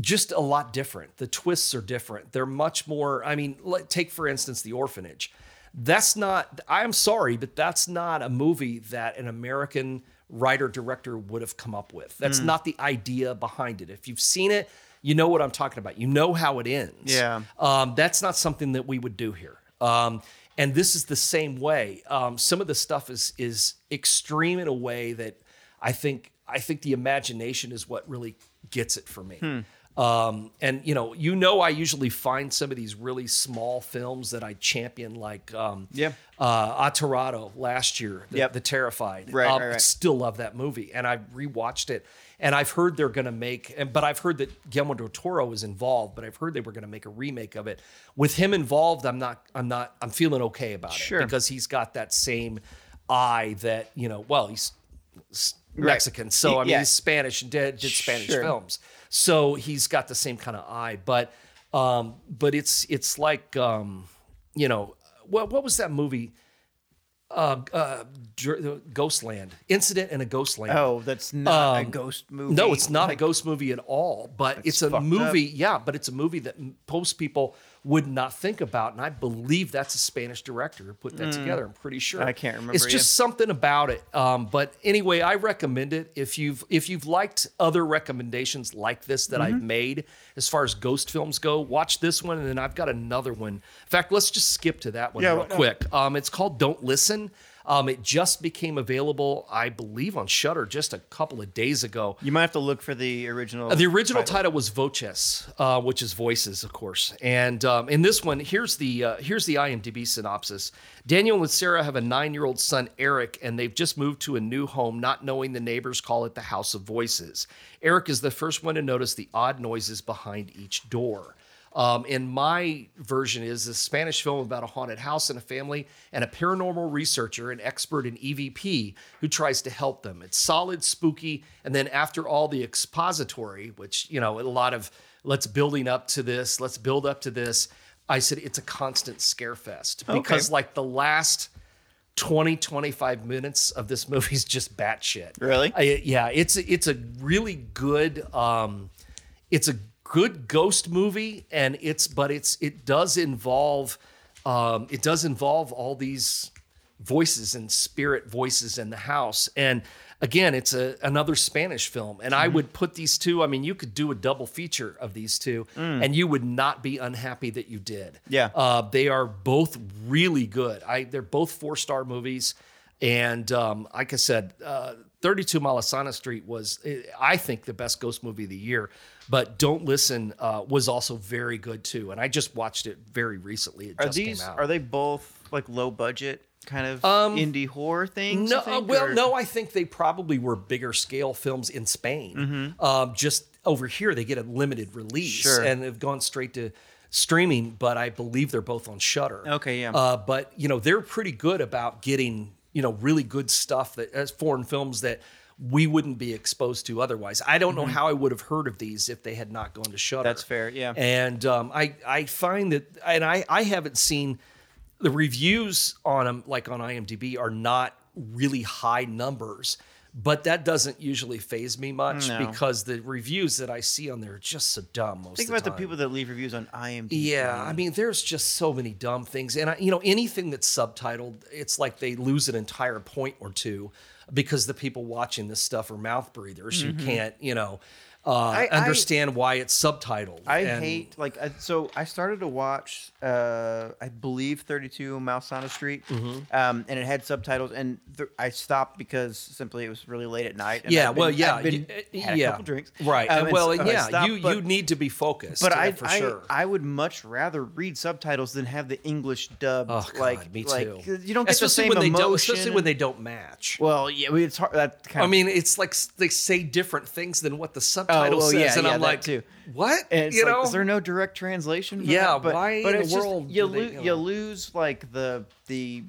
just a lot different. The twists are different. They're much more. I mean, let, take for instance the orphanage. That's not. I'm sorry, but that's not a movie that an American writer director would have come up with. That's not the idea behind it. If you've seen it, you know what I'm talking about. You know how it ends. Yeah. Um, that's not something that we would do here. Um, and this is the same way. Um, some of the stuff is is extreme in a way that I think I think the imagination is what really gets it for me. Hmm. Um, and you know, you know, I usually find some of these really small films that I champion, like um, Yeah. uh, Aterado last year, the, Yep. the Terrified. Right, Um, right, right. Still love that movie, and I rewatched it. And I've heard they're going to make, and but I've heard that Guillermo del Toro is involved. But I've heard they were going to make a remake of it. With him involved, I'm not, I'm not, I'm feeling okay about Sure. it because he's got that same eye that you know. Well, he's Mexican, so I mean Yeah. he's Spanish and did, did Spanish Sure. films, so he's got the same kind of eye. But, um, but it's it's like, um, you know, what what was that movie? Uh, uh, Ghostland, Incident in a Ghostland. oh, that's not a um, ghost movie. No, it's not Like, a ghost movie at all. But it's a fucked movie, yeah. But it's a movie that most people would not think about, and I believe that's a Spanish director who put that together. I'm pretty sure. Mm. I can't remember, It's yeah. just something about it. Um, but anyway, I recommend it if you've if you've liked other recommendations like this that Mm-hmm. I've made as far as ghost films go. Watch this one, and then I've got another one. In fact, let's just skip to that one Yeah, real quick. Um, it's called Don't Listen. Um, it just became available, I believe, on Shudder just a couple of days ago. You might have to look for the original. Uh, The original title, was Voces, uh, which is voices, of course. And um, in this one, here's the uh, here's the IMDb synopsis. Daniel and Sarah have a nine-year-old son, Eric, and they've just moved to a new home, not knowing the neighbors call it the House of Voices. Eric is the first one to notice the odd noises behind each door. Um, and my version is a Spanish film about a haunted house and a family and a paranormal researcher, an expert in EVP, who tries to help them. It's solid, spooky, and then after all the expository, which, you know, a lot of let's building up to this, let's build up to this, I said it's a constant scare fest because, like, the last 20 25 minutes of this movie is just batshit. Really? I, yeah, it's a, it's a really good um it's a good ghost movie and it's but it's it does involve um it does involve all these voices and spirit voices in the house and again, it's a another Spanish film, and Mm-hmm. I would put these two. I mean, you could do a double feature of these two, and you would not be unhappy that you did. Mm. Yeah. uh, they are both really good. I they're both four star movies, and um, like I said, uh, Thirty Two Malasana Street was I think the best ghost movie of the year. But Don't Listen uh, was also very good too, and I just watched it very recently. It Are just these came out. are they both like low budget kind of Um, indie horror things? No, think, well, or- no, I think they probably were bigger scale films in Spain. Mm-hmm. Um, just over here, they get a limited release Sure. and they've gone straight to streaming. But I believe they're both on Shudder. Okay, yeah. Uh, but you know, they're pretty good about getting you know really good stuff that as foreign films that we wouldn't be exposed to otherwise. I don't know how I would have heard of these if they had not gone to Shudder. Mm-hmm. That's fair, yeah. And um, I I find that, and I I haven't seen the reviews on them like on IMDb are not really high numbers. But that doesn't usually phase me much No. because the reviews that I see on there are just so dumb most Think about the the people that leave reviews on IMDb. Yeah, I mean, there's just so many dumb things, and I, you know, anything that's subtitled, it's like they lose an entire point or two because the people watching this stuff are mouth breathers. Who mm-hmm. can't, you know, uh. I- I- understand why it's subtitled. I And- hate like I, so. I started to watch, uh, I believe, Thirty Two Malasana Street, Mm-hmm. um, and it had subtitles, and th- I stopped because simply it was really late at night. And Yeah, been- well, yeah, been, you- uh, yeah, couple drinks, right. um, and well, yeah, stopped, you but- you need to be focused. But I, for I, sure. I would much rather read subtitles than have the English dubbed. oh God, like, me like, you don't get especially the same when they emotion. don't, especially when they don't match. Well, yeah, I mean, it's hard. That kind I mean, it's like they say different things than what the subtitle well, says, yeah, and yeah, I'm like, too. what? And you like, know, is there no direct translation? For Yeah, that? but, why but in it's the just- you lo- you lose like the the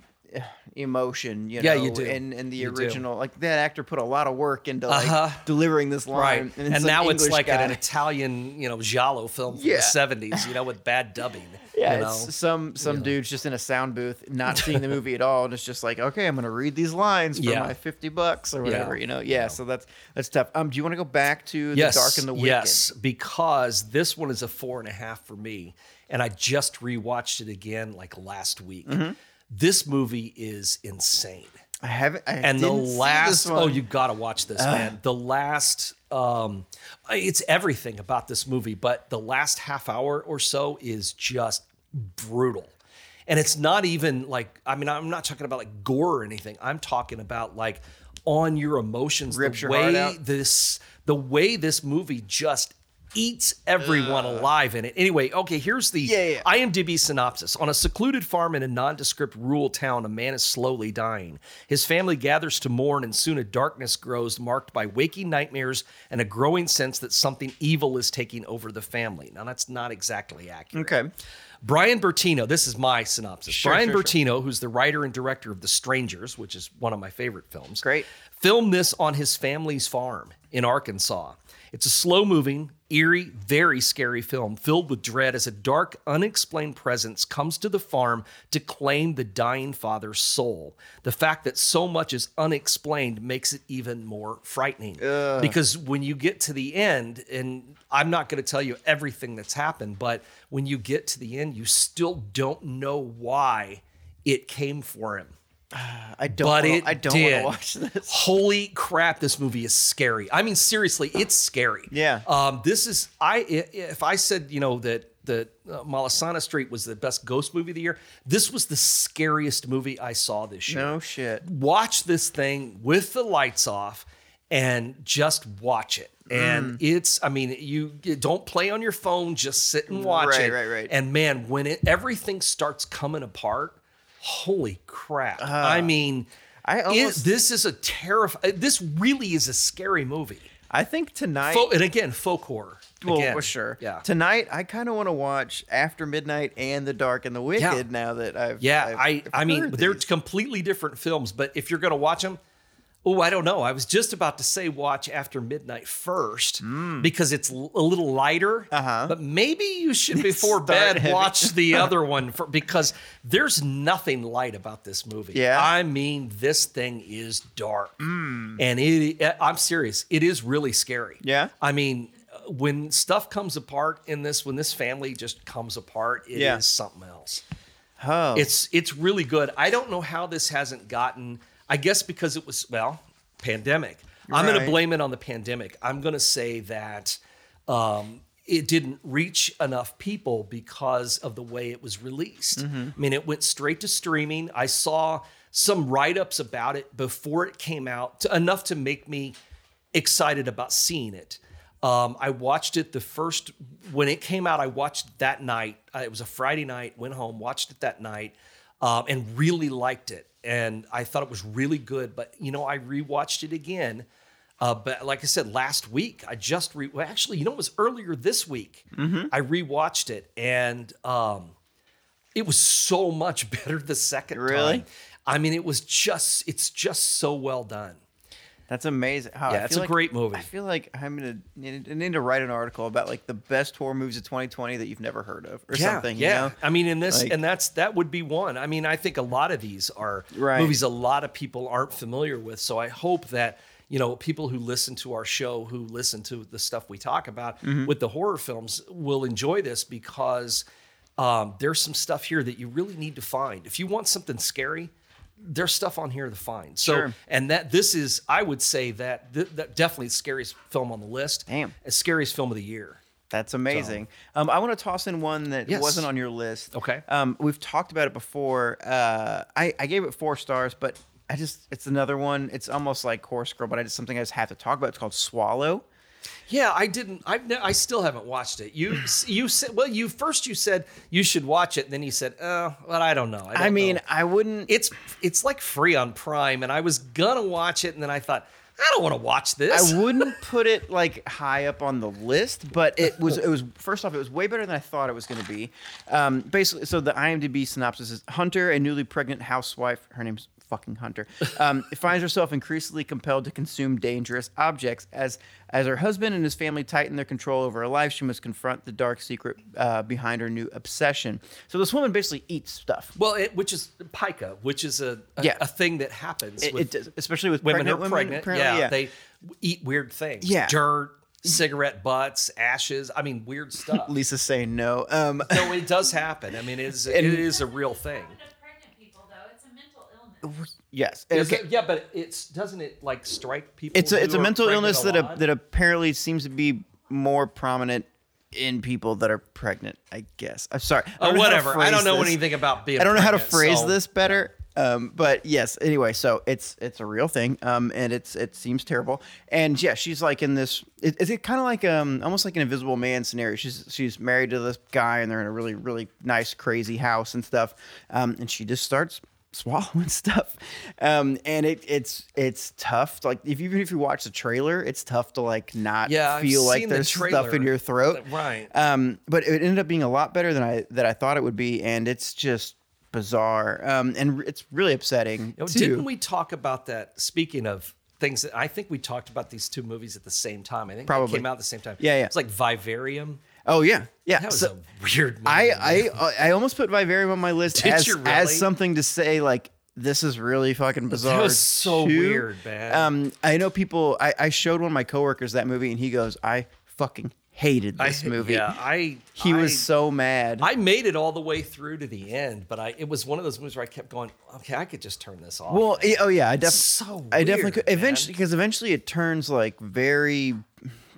emotion, you Yeah, know, you do. and and the You do. original. Like that actor put a lot of work into like Uh-huh. delivering this line, right? and, And, now it's like guy. an Italian, you know, giallo film from Yeah. the '70s, you know, with bad dubbing. [LAUGHS] Yeah, you know? it's some some dude's just in a sound booth, not [LAUGHS] seeing the movie at all, and it's just like, okay, I'm gonna read these lines for Yeah. my fifty bucks or whatever, Yeah. you know. Yeah, so that's that's tough. Um, do you want to go back to yes, the Dark and the Wicked? yes, because this one is a four and a half for me, and I just rewatched it again like last week. Mm-hmm. This movie is insane. I haven't. I and the last oh you gotta watch this man the last um it's everything about this movie but the last half hour or so is just brutal and it's not even like i mean i'm not talking about like gore or anything i'm talking about like on your emotions Rips the your heart way out? this the way this movie just eats everyone uh. alive in it anyway okay here's the Yeah, yeah. IMDb synopsis. On a secluded farm in a nondescript rural town, a man is slowly dying. His family gathers to mourn, and soon a darkness grows, marked by waking nightmares and a growing sense that something evil is taking over the family. Now, that's not exactly accurate. okay. Brian Bertino, this is my synopsis. Sure, Brian sure, Bertino, who's the writer and director of The Strangers, which is one of my favorite films, Great. filmed this on his family's farm in Arkansas. It's a slow moving, eerie, very scary film filled with dread as a dark, unexplained presence comes to the farm to claim the dying father's soul. The fact that so much is unexplained makes it even more frightening. Because when you get to the end, and I'm not going to tell you everything that's happened, but when you get to the end, you still don't know why it came for him I don't. but wanna, it I don't want to watch this. Holy crap! This movie is scary. I mean, seriously, it's scary. Yeah. Um, this is I. If I said you know that that uh, Malasana Street was the best ghost movie of the year, this was the scariest movie I saw this year. No shit. Watch this thing with the lights off and just watch it. Mm. And it's, I mean, you, you don't play on your phone, just sit and watch Right, it. right, right. And man, when it everything starts coming apart, holy crap! I mean, Uh, I almost- this is a terrifying. This really is a scary movie. I think tonight. Fo- and again, folk horror. well, again. for sure. Yeah. Tonight, I kind of want to watch After Midnight and The Dark and the Wicked. Yeah. Now that I've Yeah, I've- I I've I mean heard they're completely different films, but if you're going to watch them, oh, I don't know. I was just about to say watch After Midnight first because it's l- a little lighter. Mm. Uh-huh. But maybe you should [LAUGHS] before bed heavy. watch the [LAUGHS] other one for because there's nothing light about this movie. Yeah? Mm. I mean this thing is dark, and it. I'm serious. It is really scary. Yeah? I mean. uh, When stuff comes apart in this, when this family just comes apart, it is Yeah. something else. Oh. It's it's really good. I don't know how this hasn't gotten. I guess because it was well, pandemic. I'm going Right. to blame it on the pandemic. I'm going to say that um, it didn't reach enough people because of the way it was released. Mm-hmm. I mean, it went straight to streaming. I saw some write ups about it before it came out, to, enough to make me excited about seeing it. Um, I watched it the first when it came out. I watched that night. Uh, it was a Friday night. Went home, watched it that night, um, and really liked it. And I thought it was really good. But you know, I rewatched it again. Uh, but like I said, last week I just re- well, actually, you know, it was earlier this week. I rewatched it, and um, it was so much [LAUGHS] better the second Really? time. I mean, it was just it's just so well done. That's amazing. How Yeah, it's a like- great movie. I feel like I'm gonna need, need to write an article about like the best horror movies of 2020 that you've never heard of, or something. you Yeah, know? I mean, in this, Like- and that's that would be one. I mean, I think a lot of these are Right. movies a lot of people aren't familiar with. So I hope that you know people who listen to our show, who listen to the stuff we talk about Mm-hmm. with the horror films, will enjoy this because um, there's some stuff here that you really need to find. If you want something scary. There's stuff on here to find. So, Sure. and that this is, I would say that th- that definitely the scariest film on the list. Damn. the scariest film of the year. That's amazing. Um, I want to toss in one that Yes. wasn't on your list. Okay. Um, we've talked about it before. Uh, I, I gave it four stars, but I just it's another one. It's almost like Horse Girl, but I just something I just have to talk about. It's called Swallow. Yeah, I didn't. I've ne- I still haven't watched it. You you said well, you first you said you should watch it, and then you said, oh, well, I don't know. I, don't I mean, know." I wouldn't. it's it's like free on Prime, and I was gonna watch it, and then I thought, I don't want to watch this. I wouldn't [LAUGHS] put it like high up on the list, but it was. It was first off, it was way better than I thought it was going to be. Um, basically, so the IMDb synopsis is: Hunter, a newly pregnant housewife, her name's fucking Hunter, um, [LAUGHS] finds herself increasingly compelled to consume dangerous objects. As as her husband and his family tighten their control over her life, she must confront the dark secret uh, behind her new obsession. So this woman basically eats stuff. well, it, which is pica, which is a a, Yeah. a thing that happens It, with it does, especially with women who are women. pregnant. apparently, Yeah, they eat weird things. Yeah. dirt, cigarette butts, ashes. I mean, weird stuff. [LAUGHS] Lisa's saying no. Um, no, it does happen. I mean, it is, [LAUGHS] it is a real thing. of pregnant people, though. It's a mental illness. Yes. Okay. it- yeah, but it's doesn't it like strike people? it's a it's a mental illness that a, that apparently seems to be more prominent in people that are pregnant. I guess. I'm sorry. I Oh, don't know how to whatever. I don't know this. anything about being. I don't know how to phrase so- this better. Um, but yes. Anyway, so it's it's a real thing. Um, and it's it seems terrible. And yeah, she's like in this. Is it, kind of like um almost like an Invisible Man scenario. She's she's married to this guy, and they're in a really really nice crazy house and stuff. Um, and she just starts swallowing [LAUGHS] stuff um and it it's it's tough like if even if you watch the trailer it's tough to like not Yeah, I've feel like seen the there's stuff in your throat Right. um but it ended up being a lot better than i that i thought it would be and it's just bizarre um and it's really upsetting You know, too. didn't we talk about that? Speaking of things, that I think we talked about these two movies at the same time. I think Probably. came out at the same time. Yeah, yeah. It's like Vivarium. Oh yeah yeah That was So- a weird. Movie. I, I I almost put Vivarium on my list [LAUGHS] Did as, really? as something to say like this is really fucking bizarre. That was so too. weird, man. Um, I know people. I, I showed one of my coworkers that movie, and he goes, "I fucking hated this I, movie." Yeah, I. he I, was so mad. I made it all the way through to the end, but I it was one of those movies where I kept going. Okay, I could just turn this off. well, yeah, oh yeah, I definitely. so I definitely could. Eventually, because eventually it turns like very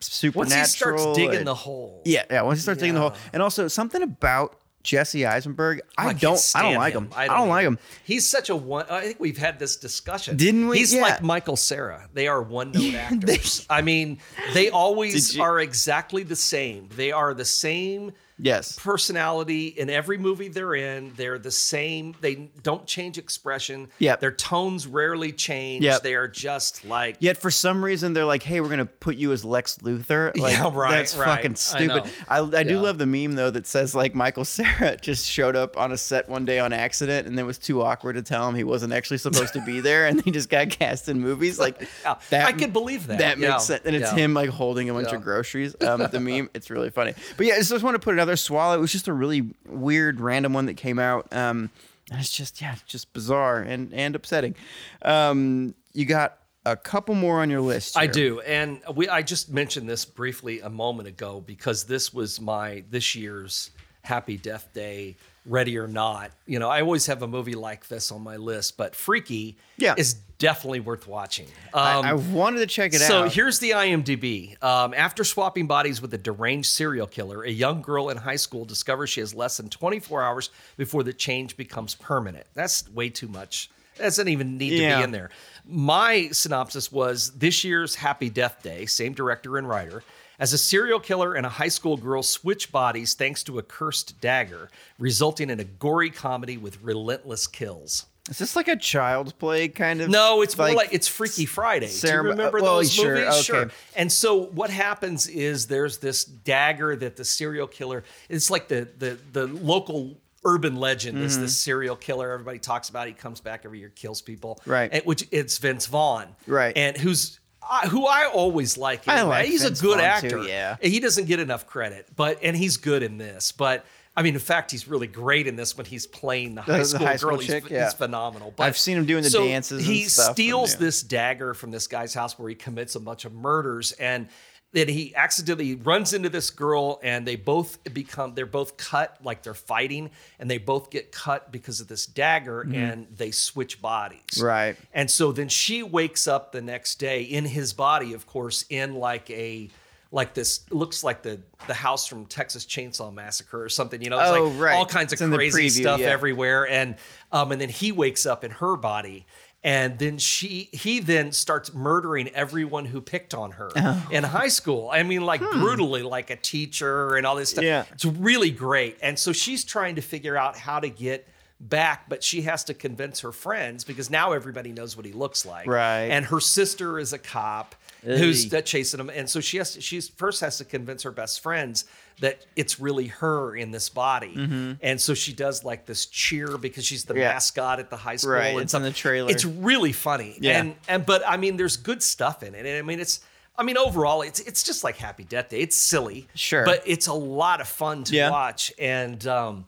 supernatural. once he starts digging and- the hole. Yeah, yeah. Once he starts digging the hole, and also something about Jesse Eisenberg, I, oh, can't don't, I don't like him. I I don't, like him. He's such a one. I think we've had this discussion. Didn't we? He's Yeah. like Michael Cera. They are one note Yeah, [LAUGHS] they- actors. I mean, they always are exactly the same. They are the same Yes. personality in every movie they're in. They're the same. They don't change expression. yeah Their tones rarely change. Yep. They are just like Yet for some reason they're like, "Hey, we're gonna put you as Lex Luthor." Like, Yeah, right, That's right. fucking stupid. know. I, I, do love the meme though that says like Michael Cera [LAUGHS] just showed up on a set one day on accident, and it was too awkward to tell him he wasn't actually supposed to be [LAUGHS] there, and he just got cast in movies. Like [LAUGHS] Yeah, I could believe that. That Yeah, makes sense, and it's yeah. him like holding a bunch Yeah. of groceries. Um, the meme, it's really funny. But yeah, I just want to put another swallow. It was just a really weird, random one that came out. Um, and it's just yeah, just bizarre and and upsetting. Um, you got a couple more on your list. I do, and we I just mentioned this briefly a moment ago because this was my this year's Happy Death Day, Ready or Not. You know, I always have a movie like this on my list, but Freaky Yeah. is definitely worth watching. I, Um, I wanted to check it so out. So here's the IMDb. Um, after swapping bodies with a deranged serial killer, a young girl in high school discovers she has less than 24 hours before the change becomes permanent. That's way too much. That doesn't even need to be in there. My synopsis was this year's Happy Death Day, same director and writer. As a serial killer and a high school girl switch bodies thanks to a cursed dagger, resulting in a gory comedy with relentless kills. Is this like a child's play kind of? No, it's more like it's Freaky Friday. Do you remember well, those sure, movies? okay. And so what happens is there's this dagger that the serial killer. It's like the the the local urban legend is Mm-hmm. this serial killer. Everybody talks about. He comes back every year, kills people. Right. And, which it's Vince Vaughn. Right. And who's. I who I always like. I like He's Vince a good Vaughn, actor. too, yeah. He doesn't get enough credit, but and he's good in this. But I mean, in fact, he's really great in this when he's playing the high the school high school girl. He's, chick, he's yeah. phenomenal. But I've seen him doing the so dances and He steals yeah. this dagger from this guy's house where he commits a bunch of murders and then he accidentally runs into this girl and they both become they're both cut like they're fighting and they both get cut because of this dagger and they switch bodies Mm-hmm. Right. and so then she wakes up the next day in his body of course in like a like this looks like the the house from Texas Chainsaw Massacre or something you know it's Oh, like right. all kinds It's of crazy preview, stuff yeah. everywhere and um and then he wakes up in her body and then she he then starts murdering everyone who picked on her Oh. in high school i mean like brutally like a teacher and all this stuff Hmm. Yeah. it's really great and so she's trying to figure out how to get back but she has to convince her friends because now everybody knows what he looks like Right. and her sister is a cop who's chasing him and so she has to, she's first has to convince her best friends that it's really her in this body and so she does like this cheer because she's the Mm-hmm. Yeah. mascot at the high school Right, and it's stuff. in the trailer. it's really funny Yeah. and and but i mean there's good stuff in it and i mean it's I mean, overall, it's it's just like Happy Death Day. It's silly, Sure. but it's a lot of fun to Yeah. watch, and um,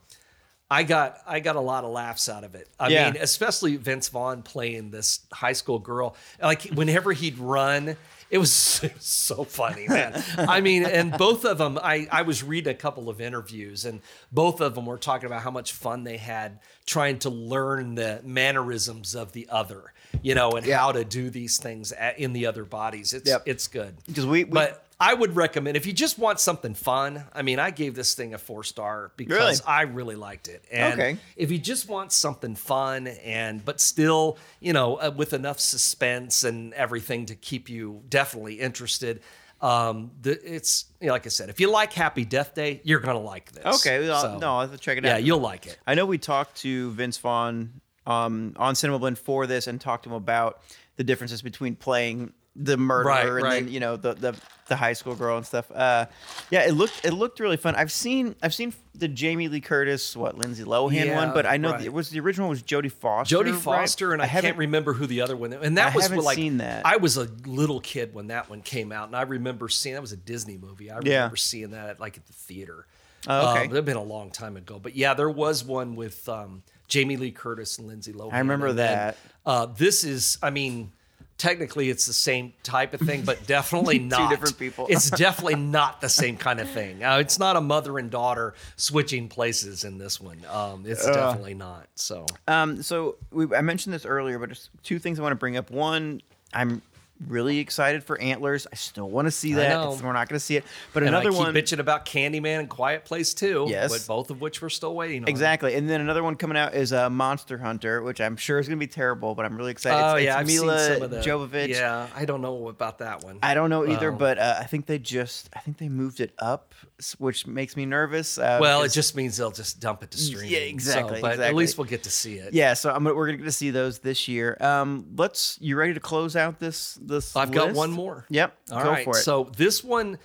I got I got a lot of laughs out of it. I Yeah. mean, especially Vince Vaughn playing this high school girl. Like whenever he'd run, [LAUGHS] it was so funny, man. [LAUGHS] I mean, and both of them, I I was reading a couple of interviews, and both of them were talking about how much fun they had trying to learn the mannerisms of the other, you know, and Yeah. how to do these things at, in the other bodies. It's Yep. it's good. 'Cause we- we- but I would recommend if you just want something fun. I mean, I gave this thing a four star because Really? I really liked it. And Okay. if you just want something fun and but still, you know, uh, with enough suspense and everything to keep you definitely interested. Um, the, it's you know, like I said, if you like Happy Death Day, you're gonna like this. Okay, well, So, no, I'll check it out. yeah, you'll like it. I know we talked to Vince Vaughn um, on Cinema Blend for this and talked to him about the differences between playing the murderer Right, and right. then you know the, the the high school girl and stuff. Uh, yeah, it looked it looked really fun. I've seen I've seen the Jamie Lee Curtis what Lindsay Lohan Yeah, one, but I know right. the, it was the original was Jodie Foster. Jodie right? Foster, and I, haven't- can't remember who the other one. And that I was like seen that. I was a little kid when that one came out, and I remember seeing that was a Disney movie. I Yeah. remember seeing that at, like at the theater. Oh, okay. Um, it'd been a long time ago, but yeah, there was one with um, Jamie Lee Curtis and Lindsay Lohan. I remember and that. uh, this is, I mean. Technically, it's the same type of thing, but [LAUGHS] definitely not. Two different people. it's [LAUGHS] definitely not the same kind of thing. Uh, it's not a mother and daughter switching places in this one. Um, it's definitely not. So Um, so we, I mentioned this earlier, but just two things I want to bring up. One, I'm really excited for Antlers. I still want to see that. It's- we're not going to see it, but And another I keep one. bitching about Candyman and Quiet Place too. Yes. but both of which we're still waiting on. Exactly, and then another one coming out is uh, Monster Hunter, which I'm sure is going to be terrible, but I'm really excited. Oh it's, yeah, it's I've Mila seen some of Jovovich. Yeah, I don't know about that one. I don't know either, Wow. but uh, I think they just I think they moved it up, which makes me nervous. Uh, well, it just means they'll just dump it to streaming. Yeah, exactly, So, but at least we'll get to see it. yeah. So I'm, gonna- we're going to get to see those this year. Um, let's. You ready to close out this this? I've got one more. Yep. All go right. for it. So this one,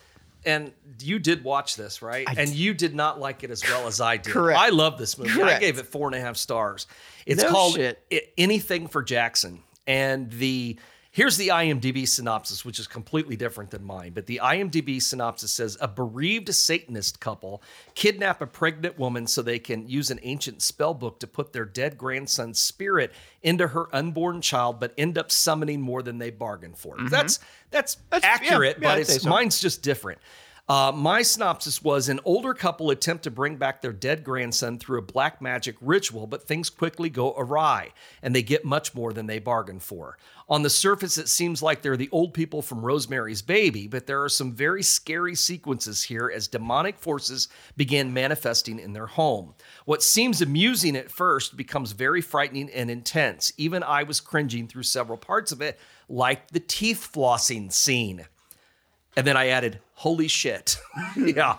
and you did watch this, right? I and you did not like it as well as I did. Correct. I love this movie. I gave it four and a half stars. It's No called shit. I- Anything for Jackson, and the here's the IMDb synopsis, which is completely different than mine. But the IMDb synopsis says a bereaved Satanist couple kidnap a pregnant woman so they can use an ancient spell book to put their dead grandson's spirit into her unborn child, but end up summoning more than they bargained for. That's that's, Mm-hmm. That's- yeah, accurate, yeah, but it's so. mine's just different. Uh, my synopsis was an older couple attempt to bring back their dead grandson through a black magic ritual, but things quickly go awry and they get much more than they bargained for. On the surface, it seems like they're the old people from Rosemary's Baby, but there are some very scary sequences here as demonic forces begin manifesting in their home. What seems amusing at first becomes very frightening and intense. Even I was cringing through several parts of it, like the teeth flossing scene. And then I added, holy shit. [LAUGHS] yeah.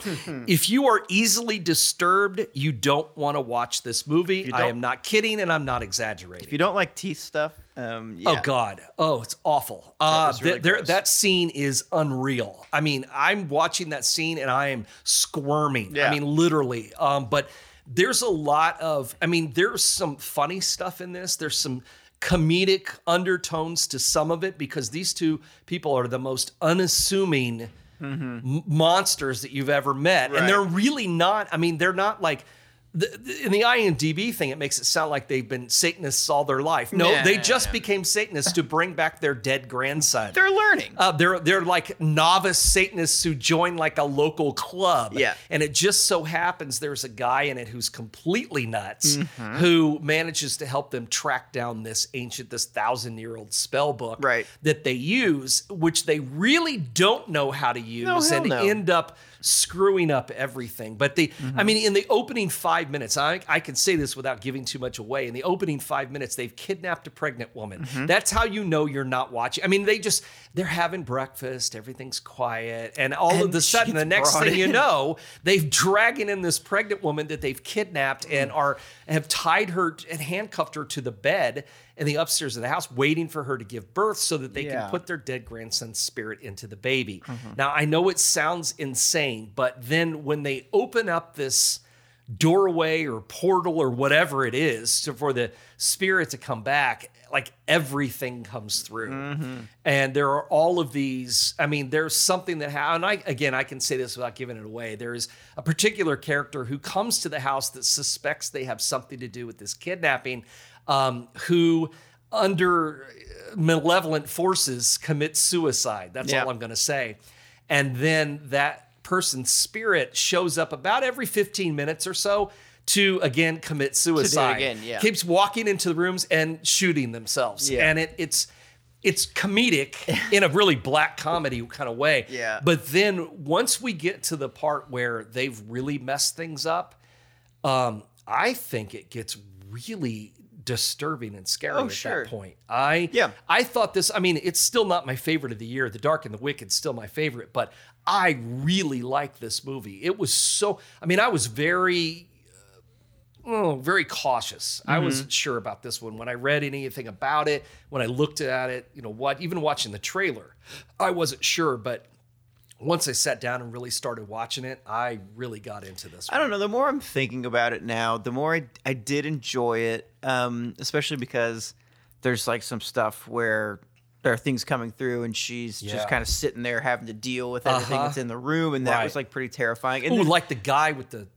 if you are easily disturbed, you don't want to watch this movie. I am not kidding and I'm not exaggerating. If you don't like teeth stuff, um, yeah. Oh God! Oh, it's awful. Uh, was really th- there- that scene is unreal. I mean, I'm watching that scene and I am squirming. Yeah. I mean, literally. Um, but there's a lot of. I mean, there's some funny stuff in this. There's some comedic undertones to some of it because these two people are the most unassuming m- monsters that you've ever met, Mm-hmm. Right. and they're really not. I mean, they're not like. The, the- in the IMDb thing, it makes it sound like they've been Satanists all their life. No, Yeah, they just yeah. became Satanists to bring back their dead grandson. They're learning. Uh, they're they're like novice Satanists who join like a local club. Yeah. and it just so happens there's a guy in it who's completely nuts Mm-hmm. who manages to help them track down this ancient, this thousand year old spell book Right. that they use, which they really don't know how to use, hell and no. end up screwing up everything. But the, Mm-hmm. I mean, in the opening five minutes, I, I can say this without giving too much away. In the opening five minutes, they've kidnapped a pregnant woman. Mm-hmm. That's how you know you're not watching. I mean, they just they're having breakfast, everything's quiet, and all of And a she sudden, the next thing you [LAUGHS] know, they've dragging in this pregnant woman that they've kidnapped and are have tied her and handcuffed her to the bed in the upstairs of the house, waiting for her to give birth so that they Yeah. can put their dead grandson's spirit into the baby. Mm-hmm. Now, I know it sounds insane, but then when they open up this doorway or portal or whatever it is to, for the spirit to come back, like everything comes through. Mm-hmm. And there are all of these. I mean, there's something that ha- and I again I can say this without giving it away. There is a particular character who comes to the house that suspects they have something to do with this kidnapping, um, who under malevolent forces commits suicide. That's Yeah. all I'm going to say. And then that person's spirit shows up about every 15 minutes or so to again commit suicide. again, yeah. Keeps walking into the rooms and shooting themselves. Yeah. And it, it's it's comedic [LAUGHS] in a really black comedy kind of way. Yeah. But then once we get to the part where they've really messed things up, um, I think it gets really disturbing and scary Oh, at sure. that point. I Yeah. I thought this. I mean, it's still not my favorite of the year. The Dark and the Wicked's still my favorite, but I really like this movie. It was so. I mean, I was very. uh, Oh, very cautious. I Mm-hmm. wasn't sure about this one when I read anything about it. When I looked at it, you know what? Even watching the trailer, I wasn't sure. But once I sat down and really started watching it, I really got into this. I don't know. The more I'm thinking about it now, the more I, I did enjoy it, um, especially because there's like some stuff where there are things coming through and she's Yeah. just kind of sitting there having to deal with everything Uh-huh. that's in the room. And that Right. was like pretty terrifying. And Ooh, then- like the guy with the.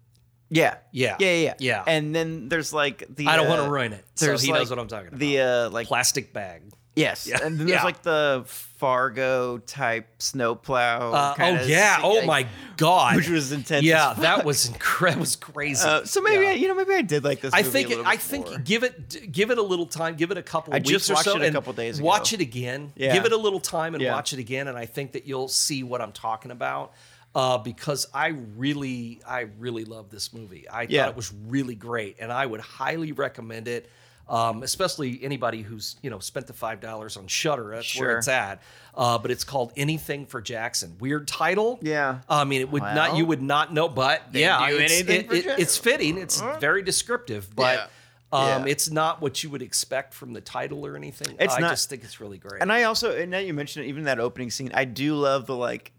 yeah. Yeah. Yeah. Yeah. Yeah. And then there's like the. I don't uh, want to ruin it. So he like knows what I'm talking about. The uh, like plastic bag. Yes, Yeah. and then there's Yeah. like the Fargo type snowplow. Uh, oh yeah! scene, Oh like, my god! which was intense Yeah, that was incredible. Was crazy. Uh, so maybe Yeah. I, you know maybe I did like this. I movie think a it, little I bit think more. give it give it a little time, give it a couple of I weeks just or watched so, it a and couple days ago. Watch it again. Yeah. Give it a little time and Yeah. watch it again, and I think that you'll see what I'm talking about. Uh, because I really, I really love this movie. I Yeah. thought it was really great, and I would highly recommend it. Um, especially anybody who's you know spent the five dollars on Shudder. That's where it's at. Uh, but it's called Anything for Jackson. Weird title. Yeah. I mean, it would not. You would not know, but yeah, it's, it- it- it's fitting. It's very descriptive, but Yeah. um, Yeah. it's not what you would expect from the title or anything. It's I not- just think it's really great. And I also, and now you mentioned it, even that opening scene, I do love the like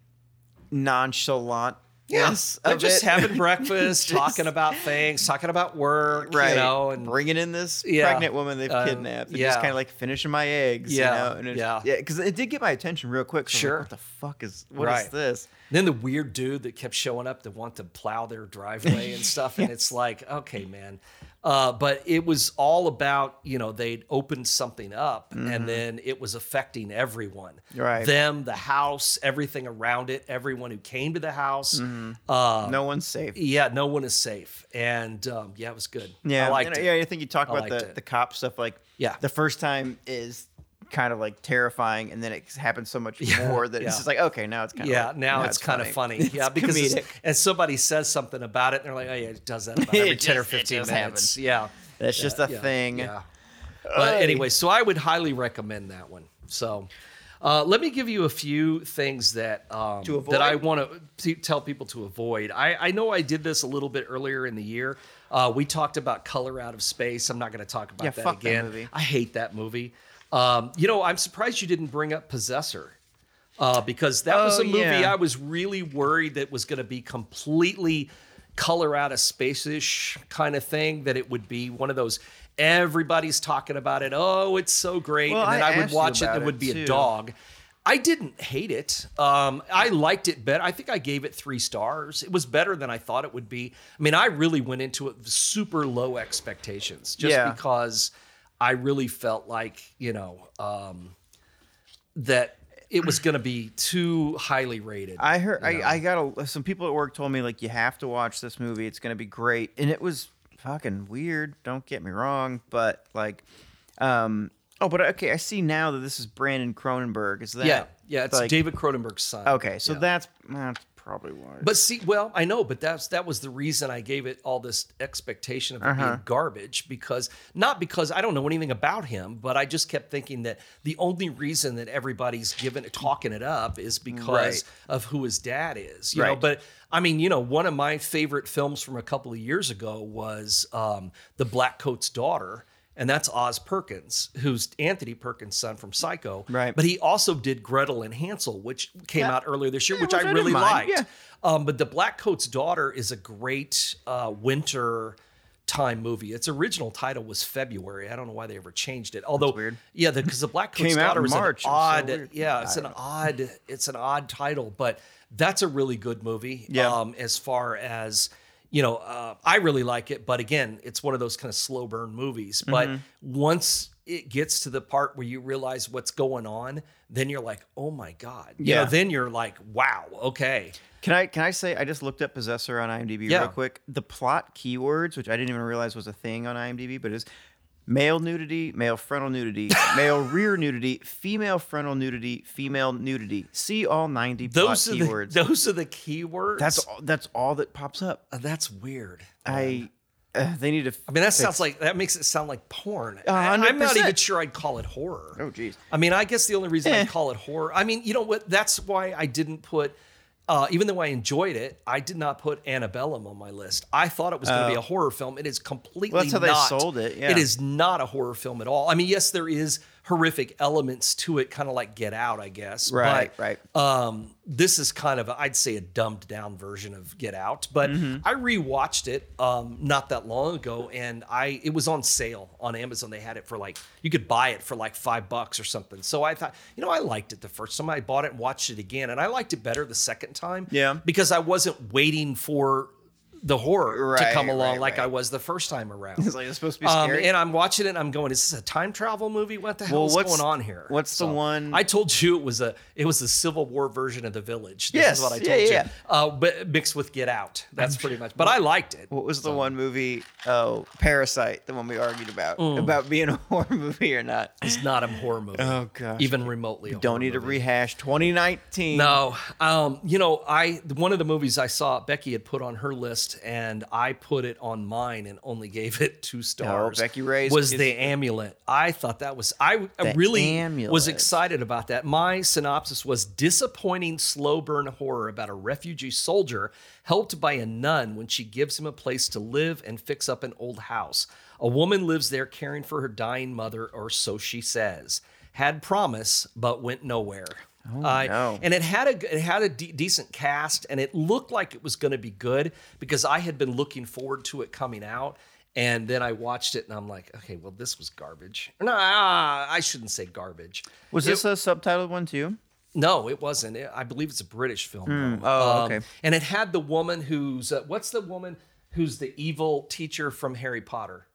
nonchalant. Yes, They're just having breakfast, [LAUGHS] Just- talking about things, talking about work, right, you know, and bringing in this Yeah. pregnant woman they've Um, kidnapped, and yeah. just kind of like finishing my eggs. Yeah, you know? and it's, yeah. yeah, because it did get my attention real quick. So Sure. Like, what the fuck is what is Right. this? then the weird dude that kept showing up to want to plow their driveway and [LAUGHS] stuff, and it's like, okay, man. Uh, but it was all about, you know, they'd opened something up and then it was affecting everyone. Right. Them, the house, everything around it, everyone who came to the house. Uh, no one's safe. yeah, no one is safe. And um, yeah, it was good. Yeah, I liked and, it. Yeah, I think you talk I about the, it. the cop stuff. Like, Yeah. the first time is kind of like terrifying, and then it happens so much [LAUGHS] Yeah, more that yeah. it's just like, okay, now it's kind of Yeah, like, now it's kind of funny. [LAUGHS] Yeah, because comedic. it's, and somebody says something about it, and they're like, "Oh yeah, it does that about [LAUGHS] every ten or just- it fifteen minutes." happens. Yeah, That's just a thing. Yeah. But Ay. anyway, so I would highly recommend that one. So, uh, let me give you a few things that um, that I want to tell people to avoid. I, I know I did this a little bit earlier in the year. Uh, we talked about Color Out of Space. I'm not going to talk about Yeah, that that again. movie. I hate that movie. Um, you know, I'm surprised you didn't bring up Possessor. Uh, because that was Oh, a movie yeah. I was really worried that was going to be completely color out of space-ish kind of thing. That it would be one of those everybody's talking about it. Oh, it's so great, Well, and then I I, would watch it. about and It it, would be too. a dog. I didn't hate it. Um, I liked it better. I think I gave it three stars. It was better than I thought it would be. I mean, I really went into it with super low expectations, just Yeah. because I really felt like you know um, that it was going to be too highly rated. I heard. you know? I, I got a, some people at work told me like you have to watch this movie. It's gonna be great, and it was fucking weird. Don't get me wrong, but like, um, oh, but okay, I see now that this is Brandon Cronenberg. Is that? yeah, yeah, it's like- David Cronenberg's son. Okay, so Yeah. that's that's probably why. But see, well, I know, but that's that was the reason I gave it all this expectation of it Uh-huh. being garbage because not because I don't know anything about him, but I just kept thinking that the only reason that everybody's giving it talking it up is because Right. of who his dad is. You know, Right. but I mean, you know, one of my favorite films from a couple of years ago was um, The Black Coat's Daughter. And that's Oz Perkins, who's Anthony Perkins' son from Psycho. Right. But he also did Gretel and Hansel, which came Yeah. out earlier this year, Yeah, which, which I I really liked. Yeah. Um, but the Black Coat's Daughter is a great uh, winter time movie. Its original title was February. I don't know why they ever changed it. Although, weird. yeah, because the, Black Coat's Came out Daughter in was March. It an was so odd, yeah, it's an odd, it's an odd title, but that's a really good movie. Yeah. Um, as far as you know, uh, I really like it, but again, it's one of those kind of slow burn movies. But Mm-hmm. once it gets to the part where you realize what's going on, then you're like, oh my god, you Yeah. know, then you're like, wow, okay. Can I can I say I just looked up Possessor on IMDb Yeah. real quick. The plot keywords, which I didn't even realize was a thing on IMDb, but is male nudity, male frontal nudity, [LAUGHS] male rear nudity, female frontal nudity, female nudity. See all ninety Those plot are keywords. the [LAUGHS] those are the keywords. that's all, that's all that pops up. Uh, that's weird. I uh, they need to. I mean, that sounds like that makes it sound like porn. A I, am not even sure I'd call it horror. Oh, jeez. I mean, I guess the only reason Eh. I call it horror. I mean, you know what? That's why I didn't put. Uh, even though I enjoyed it, I did not put Antebellum on my list. I thought it was going to be a horror film. It is completely Oh. Well, that's how they sold it, yeah. It is not a horror film at all. I mean, yes, there is horrific elements to it, kind of like Get Out, I guess. Right, but, right. um, this is kind of, I'd say, a dumbed down version of Get Out. But Mm-hmm. I rewatched it um, not that long ago, and I it was on sale on Amazon. They had it for like you could buy it for like five bucks or something. So I thought, you know, I liked it the first time. I bought it and watched it again, and I liked it better the second time. Yeah. because I wasn't waiting for the horror to come along right, like right. I was the first time around. It's like it's supposed to be Um, and I'm watching it and I'm going, is this a time travel movie? What the hell Well, is going on here? what's the one- I told you it was a it was the Civil War version of The Village. This Yes, is what I yeah, told you. yeah. Uh, but mixed with Get Out. That's pretty much. But I liked it. what was the one movie? Oh, Parasite, the one we argued about Mm. about being a [LAUGHS] horror movie or not. It's not a horror movie. Oh, gosh. Even remotely. a Don't need to rehash 2019. No, um, you know, I one of the movies I saw Becky had put on her list, and I put it on mine and only gave it two stars. Becky Ray's was the amulet. I thought that was I, I really Amulet. was excited about that. My synopsis was disappointing slow burn horror about a refugee soldier helped by a nun when she gives him a place to live and fix up an old house. A woman lives there caring for her dying mother, or so she says. Had promise, but went nowhere. I- no. and it had a it had a de- decent cast, and it looked like it was going to be good because I had been looking forward to it coming out, and then I watched it, and I'm like, okay, well, this was garbage. No, ah, I shouldn't say garbage. Was It- this a subtitled one too? no, it wasn't. It- I believe it's a British film. though. Oh, Um, okay. And it had the woman who's uh, what's the woman who's the evil teacher from Harry Potter?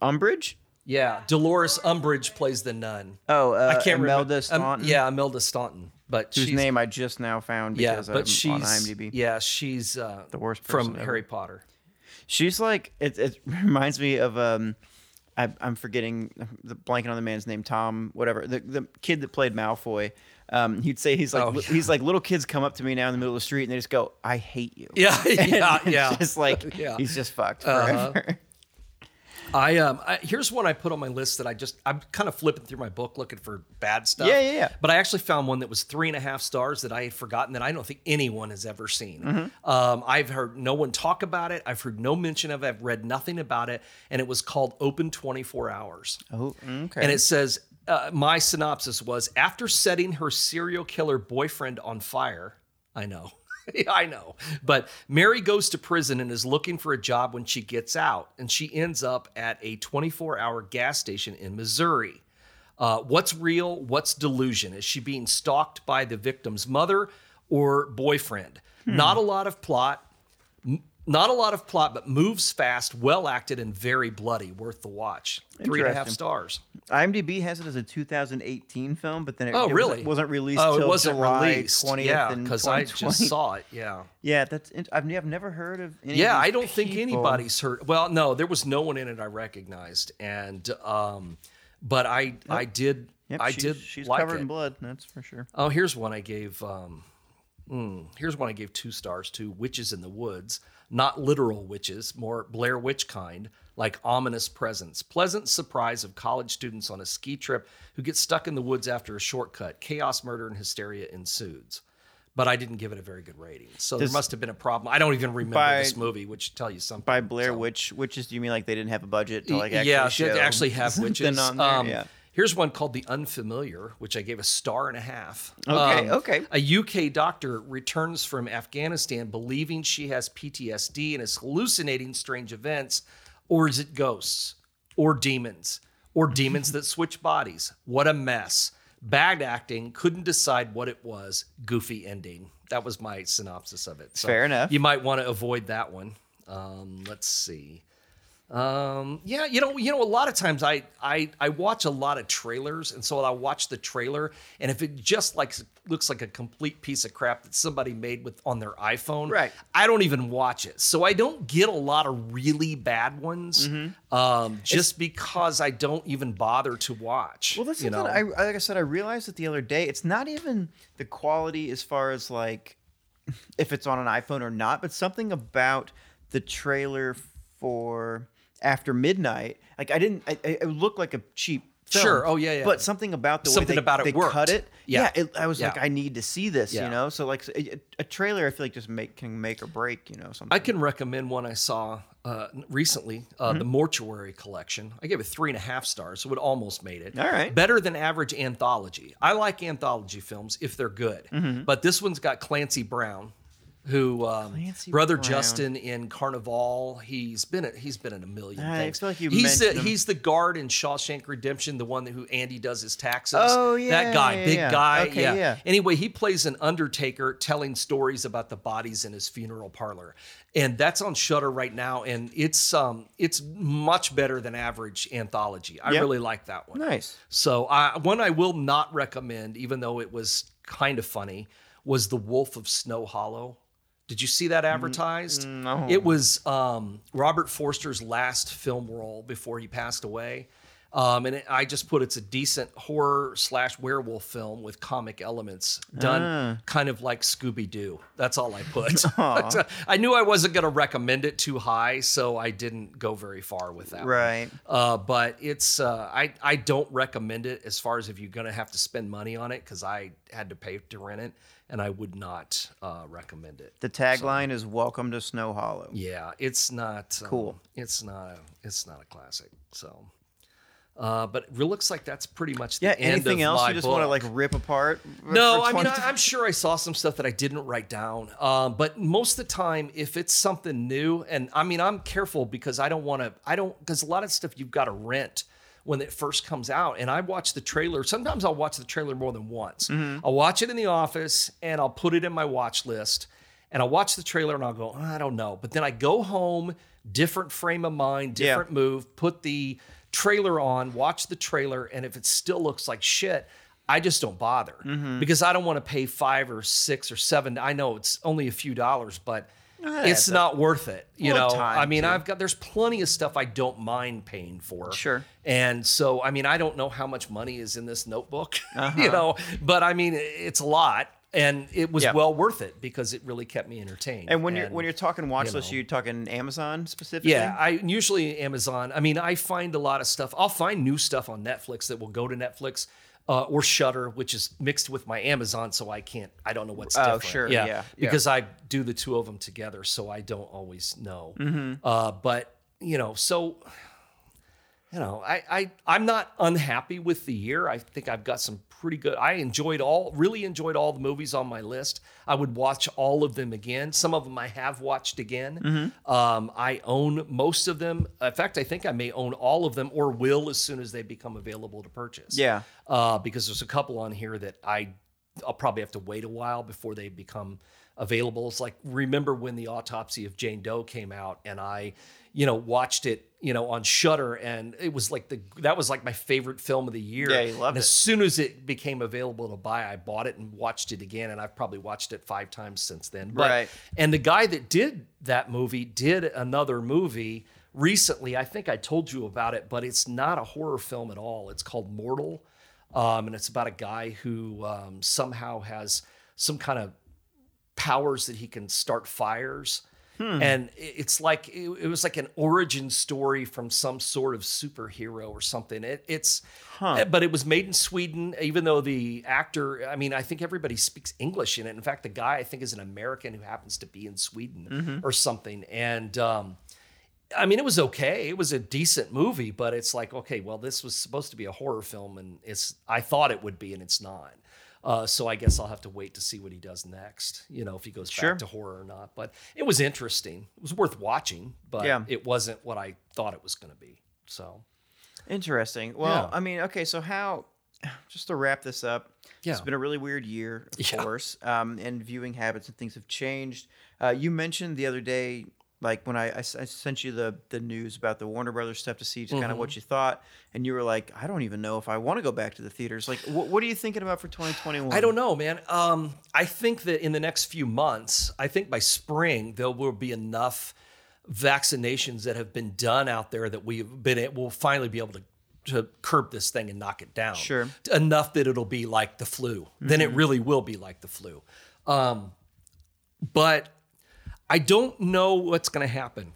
Umbridge. Yeah, Dolores Umbridge plays the nun. Oh, uh, I can't Imelda remember. um, Staunton. yeah, Imelda Staunton. But whose she's, name I just now found yeah, because but I'm she's on IMDb. yeah, she's uh, The worst person from ever. Harry Potter. She's like it. It [LAUGHS] reminds me of um, I, I'm forgetting the blanking on the man's name. Tom, whatever. The the kid that played Malfoy. Um, he'd say he's like Oh, yeah. he's like little kids come up to me now in the middle of the street and they just go, "I hate you." [LAUGHS] Yeah, yeah, [LAUGHS] yeah. just like Yeah. he's just fucked Uh-huh. I um I, here's one I put on my list that I just I'm kind of flipping through my book looking for bad stuff. Yeah, yeah, yeah. But I actually found one that was three and a half stars that I had forgotten that I don't think anyone has ever seen. Mm-hmm. Um, I've heard no one talk about it. I've heard no mention of it. I've read nothing about it, and it was called Open 24 Hours. oh, okay. And it says, uh, my synopsis was after setting her serial killer boyfriend on fire. I know. [LAUGHS] Yeah, I know. But Mary goes to prison and is looking for a job when she gets out, and she ends up at a 24 hour gas station in Missouri. Uh, what's real? What's delusion? Is she being stalked by the victim's mother or boyfriend? Not a lot of plot. Not a lot of plot, but moves fast, well acted, and very bloody. Worth the watch. Three and a half stars. IMDb has it as a 2018 film, but then it, Oh, it really? wasn't, wasn't released. Oh, it till wasn't July released. 20th yeah, because I just saw it. Yeah. Yeah, that's. I've, I've never heard of. Any Yeah, of I don't think anybody's heard. Well, no, there was no one in it I recognized, and um, but I I did Yep, I she's, did She's like covered it. in blood. That's for sure. Oh, here's one I gave. Um, mm, here's one I gave two stars to: Witches in the Woods. Not literal witches, more Blair Witch kind, like ominous presence. Pleasant surprise of college students on a ski trip who get stuck in the woods after a shortcut. Chaos, murder, and hysteria ensues. But I didn't give it a very good rating, so Does- there must have been a problem. I don't even remember By- this movie, which tell you something. By Blair So- Witch, witches, do you mean like they didn't have a budget to like actually yeah, show actually have [LAUGHS] witches. on there? Um, yeah. Here's one called The Unfamiliar, which I gave a star and a half. Okay, Um, okay. A UK doctor returns from Afghanistan believing she has PTSD and is hallucinating strange events, or is it ghosts, or demons, or demons that [LAUGHS] switch bodies? What a mess. Bad acting, couldn't decide what it was, goofy ending. That was my synopsis of it. So Fair enough. You might want to avoid that one. Um, let's see. Um, yeah, you know, you know, a lot of times I, I, I watch a lot of trailers, and so I watch the trailer, and if it just like looks like a complete piece of crap that somebody made with on their iPhone, Right. I don't even watch it. So I don't get a lot of really bad ones, Mm-hmm. um, just because I don't even bother to watch. Well, that's you know. I like I said. I realized it the other day. It's not even the quality as far as like [LAUGHS] if it's on an iPhone or not, but something about the trailer for After Midnight. Like I didn't. I, I- it looked like a cheap. Film, Sure. Oh, yeah, yeah. But something about the Something way they, about it they worked. cut it. Yeah. Yeah. it, I was like, I need to see this. Yeah. You know. So like a, a trailer, I feel like just make can make or break. You know. Something. I can recommend one I saw uh, recently, uh, Mm-hmm. the Mortuary Collection. I gave it three and a half stars, so it almost made it. All right. Better than average anthology. I like anthology films if they're good, Mm-hmm. but this one's got Clancy Brown, who um, brother Brown. Justin in Carnivàle. He's been in, he's been in a million I things. feel like you he's the, him. he's the guard in Shawshank Redemption, the one that who Andy does his taxes. Oh, yeah, that guy, yeah, big yeah. guy. Okay, yeah. yeah. Anyway, he plays an undertaker telling stories about the bodies in his funeral parlor. And that's on Shudder right now and it's um it's much better than average anthology. I Yep. really like that one. Nice. So, uh, one I will not recommend even though it was kind of funny was The Wolf of Snow Hollow. Did you see that advertised? no. It was um, Robert Forster's last film role before he passed away. Um, and it, I just put it's a decent horror slash werewolf film with comic elements done Ah. kind of like Scooby Doo. That's all I put. [LAUGHS] [LAUGHS] I knew I wasn't going to recommend it too high, so I didn't go very far with that. Right. Uh, but it's uh, I I don't recommend it as far as if you're gonna have to spend money on it because I had to pay to rent it and I would not uh, recommend it. The tagline is "Welcome to Snow Hollow." Yeah, it's not um, Cool. It's not a it's not a classic. So, uh, but it looks like that's pretty much the Yeah. Anything else you just want to like rip apart? No, I mean I, I'm sure I saw some stuff that I didn't write down. Um, but most of the time, if it's something new, and I mean I'm careful because I don't want to. I don't because a lot of stuff you've got to rent when it first comes out, and I watch the trailer. Sometimes I'll watch the trailer more than once. I'll watch it in the office, and I'll put it in my watch list. and I'll watch the trailer and I'll go, I don't know. But then I go home, different frame of mind, different move, put the trailer on, watch the trailer, and if it still looks like shit, I just don't bother Mm-hmm. because I don't want to pay five or six or seven. I know it's only a few dollars, but it's not worth it. You know, I mean, too. I've got there's plenty of stuff I don't mind paying for. Sure. And so, I mean, I don't know how much money is in this notebook, [LAUGHS] Uh-huh. you know, but I mean, it's a lot, and it was Yeah. well worth it because it really kept me entertained. And when you're when you're talking watch you list, know. you're talking Amazon specifically. yeah, I usually Amazon. I mean, I find a lot of stuff. I'll find new stuff on Netflix that will go to Netflix uh, or Shudder, which is mixed with my Amazon, so I can't. I don't know what's Oh, different. sure, yeah, yeah. because I do the two of them together, so I don't always know. Mm-hmm. Uh, but you know, so you know, I, I I'm not unhappy with the year. I think I've got some pretty good. I enjoyed all, really enjoyed all the movies on my list. I would watch all of them again. Some of them I have watched again. Mm-hmm. Um, I own most of them. In fact, I think I may own all of them or will as soon as they become available to purchase. Yeah. Uh, because there's a couple on here that I I'll probably have to wait a while before they become available. It's like remember when the autopsy of Jane Doe came out and I, you know, watched it, you know, on Shudder and it was like the that was like my favorite film of the year. Yeah, you loved and As soon as it became available to buy, I bought it and watched it again and I've probably watched it 5 times since then. But Right. and the guy that did that movie did another movie recently. I think I told you about it, but it's not a horror film at all. It's called Mortal. Um, and it's about a guy who um, somehow has some kind of powers that he can start fires. Hmm. And it's like it, it was like an origin story from some sort of superhero or something. It, it's, eh, but it was made in Sweden. Even though the actor, I mean, I think everybody speaks English in it. In fact, the guy I think is an American who happens to be in Sweden mm-hmm. or something. And um, I mean, it was okay. It was a decent movie, but it's like, okay, well, this was supposed to be a horror film, and it's I thought it would be, and it's not. Uh, so I guess I'll have to wait to see what he does next. You know, if he goes Sure. back to horror or not. But it was interesting. It was worth watching, but Yeah. it wasn't what I thought it was going to be. So Interesting. Well, Yeah. I mean, okay, so how? [SIGHS] Just to wrap this up, Yeah. it's been a really weird year, of [LAUGHS] Yeah. course, um, and viewing habits and things have changed. Uh, you mentioned the other day, like when I sent you the the news about the Warner Brothers stuff to see kind Mm-hmm. of what you thought, and you were like, I don't even know if I want to go back to the theaters. Like, wh- what are you thinking about for 2021? I don't know, man. Um, I think that in the next few months, I think by spring there will be enough vaccinations that have been done out there that we've been we'll finally be able to to curb this thing and knock it down. Sure. enough that it'll be like the flu. Then it really will be like the flu. Um, but I don't know what's going to happen.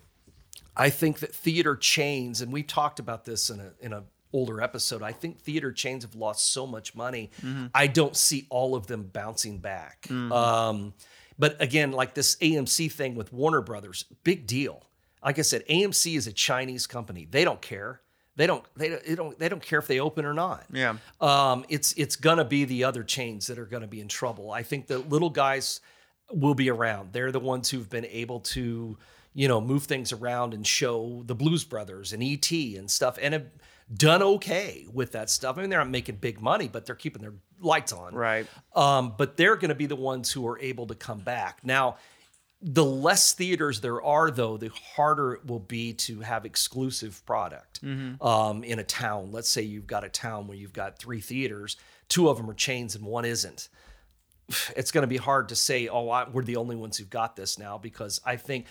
I think that theater chains, and we talked about this in a in a older episode. I think theater chains have lost so much money. I don't see all of them bouncing back. Um, but again, like this AMC thing with Warner Brothers, big deal. Like I said, AMC is a Chinese company. They don't care. They don't. They don't. They don't, they don't care if they open or not. Yeah. Um, it's it's gonna be the other chains that are gonna be in trouble. I think the little guys will be around. They're the ones who've been able to, you know, move things around and show the Blues Brothers and ET and stuff, and have done okay with that stuff. I mean, they're not making big money, but they're keeping their lights on. Right. Um, but they're going to be the ones who are able to come back. Now, the less theaters there are, though, the harder it will be to have exclusive product um, in a town. Let's say you've got a town where you've got three theaters, two of them are chains and one isn't. It's going to be hard to say, oh, I, we're the only ones who've got this now, because I think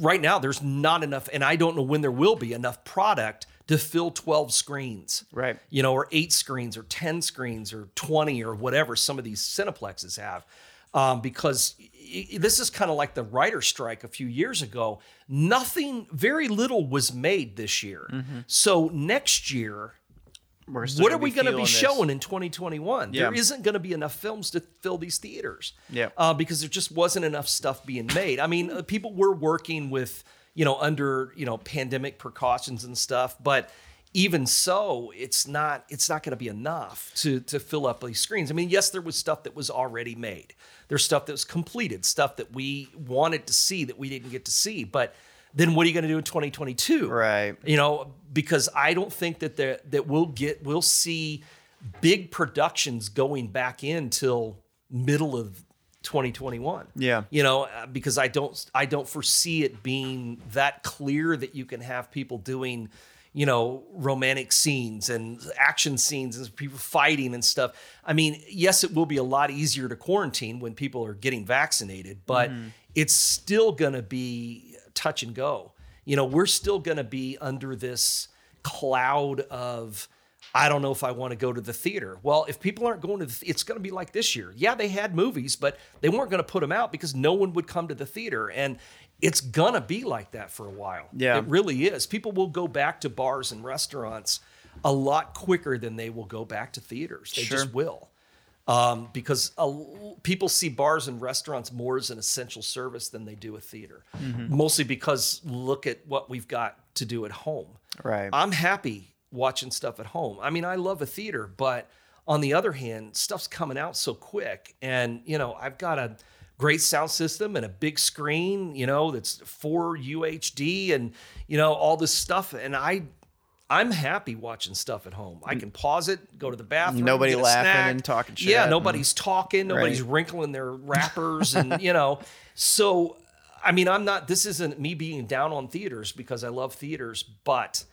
right now there's not enough, and I don't know when there will be enough product to fill 12 screens Right. you know, or eight screens or 10 screens or 20 or whatever some of these Cineplexes have. Um, because this is kind of like the writer strike a few years ago. Nothing, very little was made this year. So next year, what are we going to be feeling showing in 2021? There Yeah. isn't going to be enough films to fill these theaters. Yeah. Uh, because there just wasn't enough stuff being made. I mean, uh, people were working with, you know, under, you know, pandemic precautions and stuff, but even so, it's not it's not going to be enough to to fill up these screens. I mean, yes, there was stuff that was already made. There's stuff that was completed, stuff that we wanted to see that we didn't get to see, but then what are you going to do in 2022? Right. you know because i don't think that there that we'll get we'll see big productions going back in till middle of 2021. Yeah. You know, uh, because I don't I don't foresee it being that clear that you can have people doing you know, romantic scenes and action scenes and people fighting and stuff. I mean, yes, it will be a lot easier to quarantine when people are getting vaccinated, but Mm-hmm. it's still going to be touch and go. You know, we're still going to be under this cloud of I don't know if I want to go to the theater. Well, if people aren't going to the, it's going to be like this year. Yeah, they had movies, but they weren't going to put them out because no one would come to the theater and it's going to be like that for a while. Yeah. It really is. People will go back to bars and restaurants a lot quicker than they will go back to theaters. They Sure. just will. Um, because a, people see bars and restaurants more as an essential service than they do a theater. Mm-hmm. Mostly because look at what we've got to do at home. Right. I'm happy watching stuff at home. I mean, I love a theater, but on the other hand, stuff's coming out so quick. And, you know, I've got a great sound system and a big screen, you know, that's for UHD and, you know, all this stuff. And I, I'm happy watching stuff at home. I can pause it, go to the bathroom. Nobody laughing and talking shit Yeah, and- nobody's talking. Nobody's Right. wrinkling their [LAUGHS] wrappers, and you know. So, I mean, I'm not. This isn't me being down on theaters because I love theaters, but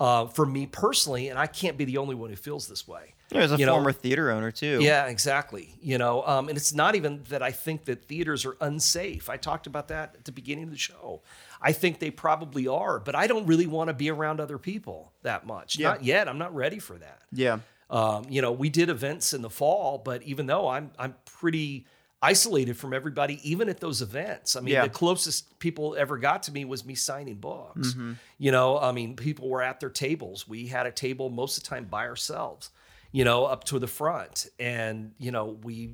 uh, for me personally, and I can't be the only one who feels this way. There's a you know, former theater owner too. yeah, exactly. You know, um, and it's not even that I think that theaters are unsafe. I talked about that at the beginning of the show. I think they probably are, but I don't really want to be around other people that much. Yeah. Not yet. I'm not ready for that. Yeah. Um, you know, we did events in the fall, but even though I'm I'm pretty isolated from everybody, even at those events. I mean, Yeah. the closest people ever got to me was me signing books. Mm-hmm. You know, I mean, people were at their tables. We had a table most of the time by ourselves. You know, up to the front, and you know, we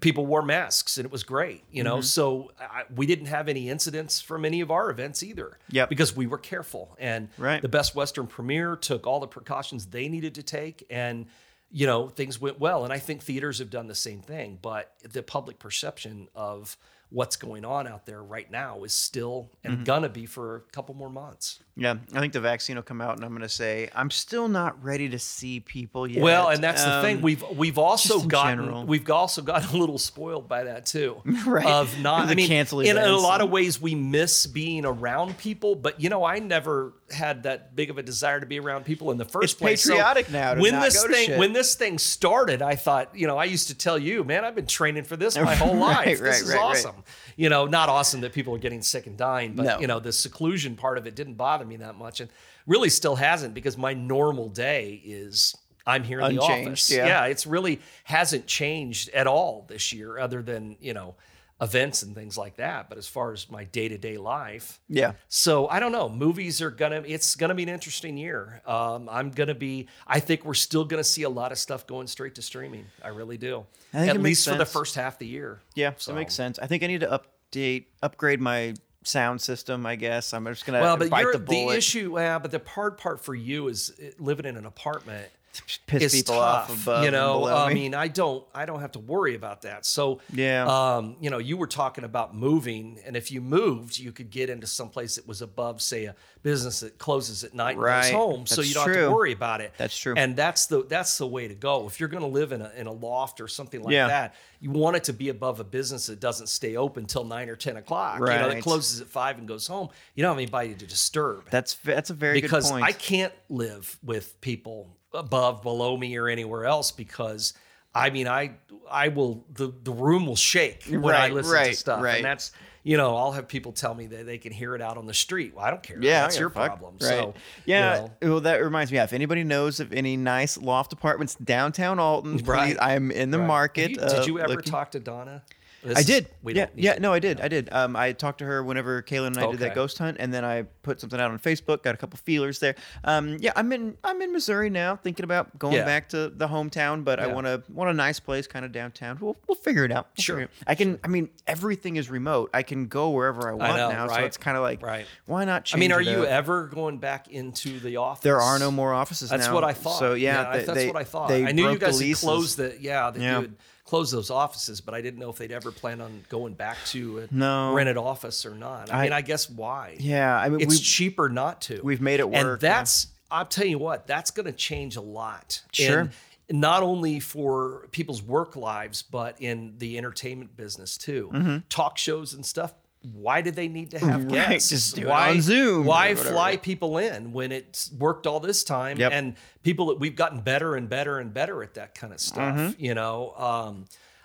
people wore masks, and it was great. You Mm-hmm. know, so I, we didn't have any incidents from any of our events either. Yep. because we were careful, and Right. the Best Western Premier took all the precautions they needed to take, and you know things went well. And I think theaters have done the same thing. But the public perception of what's going on out there right now is still and Mm-hmm. gonna be for a couple more months. Yeah, I think the vaccine will come out, and I'm going to say I'm still not ready to see people yet. Well, and that's the thing Um, we've we've also gotten general. we've also gotten a little spoiled by that too. [LAUGHS] Right. Of not The I mean in, in a lot of ways we miss being around people, but you know I never had that big of a desire to be around people in the first It's place. So patriotic now to when not this go to thing shit. when this thing started, I thought, you know, I used to tell you, man, I've been training for this [LAUGHS] my whole Right, life. right, this is right, right. awesome. You know, not awesome that people are getting sick and dying, but No. you know, the seclusion part of it didn't bother me that much and really still hasn't because my normal day is I'm here in the Unchanged, office. yeah. yeah, it's really hasn't changed at all this year, other than you know events and things like that. But as far as my day to day life, yeah, so I don't know. Movies are gonna. It's gonna be an interesting year. Um, I'm gonna be. I think we're still gonna see a lot of stuff going straight to streaming. I really do. I think At least for the first half of the year. yeah, So- that makes sense. I think I need to update, upgrade my sound system. I guess I'm just gonna Well, but bite the the, issue. Well, but the hard part for you is uh, living in an apartment. [LAUGHS] piss is people tough, off above you and know. I me. mean, I don't, I don't have to worry about that. So, Yeah. um, you know, you were talking about moving, and if you moved, you could get into some place that was above, say, a business that closes at night and Right. goes home, so you don't have to worry about it. That's true. and that's the that's the way to go. If you're going to live in a in a loft or something like Yeah. that, you want it to be above a business that doesn't stay open till nine or ten o'clock. You know, Right. that closes at five and goes home. You don't have anybody to disturb that's that's a very because good point. I can't live with people above, below me, or anywhere else because I mean I I will the the room will shake when I listen right, to stuff, right. and that's you know I'll have people tell me that they can hear it out on the street. Well, I don't care. Yeah, that's your fuck. problem. Right. So yeah. you know, Well, that reminds me. If anybody knows of any nice loft apartments downtown Alton, Right. please, I am in the right. market. You- did uh, you ever looking- talk to Donna? This I is- did. we yeah, don't yeah. to- No, I did. I did. Um, I talked to her whenever Kaylin and I did that ghost hunt, and then I put something out on Facebook. Got a couple feelers there. Um, yeah, I'm in. I'm in Missouri now, thinking about going Yeah. back to the hometown, but I want a want a nice place, kind of downtown. We'll we'll figure it out. We'll Sure. it. I can. I mean, everything is remote. I can go wherever I want know, now, so it's kind of like, Right. why not? I mean, are it you ever going back into the office? There are no more offices That's now. what I thought. So yeah, I- they- that's they- what I thought. they I knew you guys closed the yeah, that Yeah. you had closed those offices, but I didn't know if they'd ever plan on going back to a No. rented office or not. I, I- mean, I guess why? Yeah, I mean, it's cheaper not to. we've made it work, and yeah. that's I'll tell you what, that's going to change a lot. Sure. And not only for people's work lives, but in the entertainment business too. Mm-hmm. Talk shows and stuff. Why did they need to have [LAUGHS] Right, guests? just do it why on Zoom Why fly people in when it's worked all this time? Yep. And people that we've gotten better and better and better at that kind of stuff. Mm-hmm. You know, um,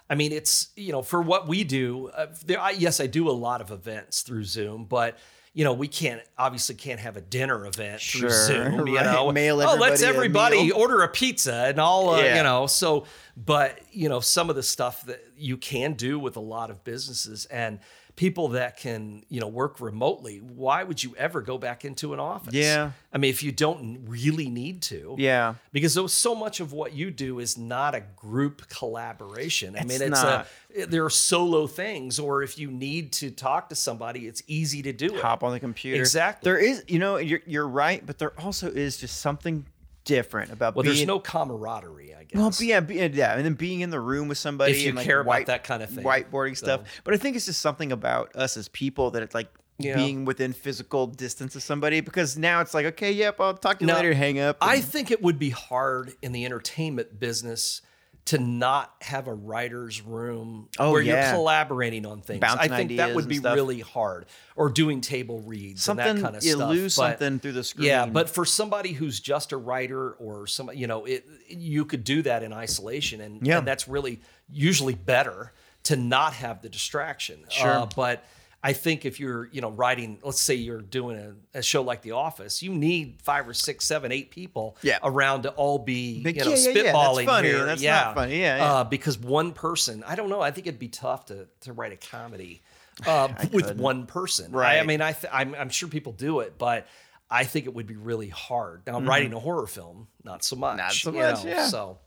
I mean, it's you know for what we do. Uh, there, I, yes, I do a lot of events through Zoom, but you know we can't obviously can't have a dinner event Sure, through Zoom. You right. know, Mail oh, let's everybody a order a pizza and all. Uh, Yeah. You know, so but you know some of the stuff that you can do with a lot of businesses and people that can you know work remotely why would you ever go back into an office Yeah. i mean if you don't really need to Yeah. because so- so much of what you do is not a group collaboration. I mean, It's not. a there are solo things, or if you need to talk to somebody, it's easy to do it. Hop on the computer. Exactly. There is, you know, you're you're right, but there also is just something different about Well, being. there's no camaraderie, I guess. Well, yeah, be- yeah, and then being in the room with somebody If you and like care about white- that kind of thing. whiteboarding stuff. But I think it's just something about us as people that it's like Yeah. being within physical distance of somebody because now it's like, okay, yep, I'll talk to you Now, later, hang up. I think it would be hard in the entertainment business to not have a writer's room Oh, where yeah. you're collaborating on things. Bouncing I think that would be really hard. Or doing table reads something and that kind of you stuff. lose But- something through the screen. Yeah, but for somebody who's just a writer or some, you know, it you could do that in isolation, and, Yeah. and that's really usually better to not have the distraction. Sure. Uh, but I think if you're, you know, writing, let's say you're doing a, a show like The Office, you need five or six, seven, eight people Yeah. around to all be, Like, you know, yeah, yeah, yeah, that's funny, here. that's yeah, not funny, yeah, yeah. Uh, because one person, I don't know, I think it'd be tough to to write a comedy. Uh, [LAUGHS] with couldn't. one person, I, I mean, I th- I'm, I'm sure people do it, but I think it would be really hard. Now, writing a horror film, not so much. Mm-hmm. Not so much, know, yeah. So,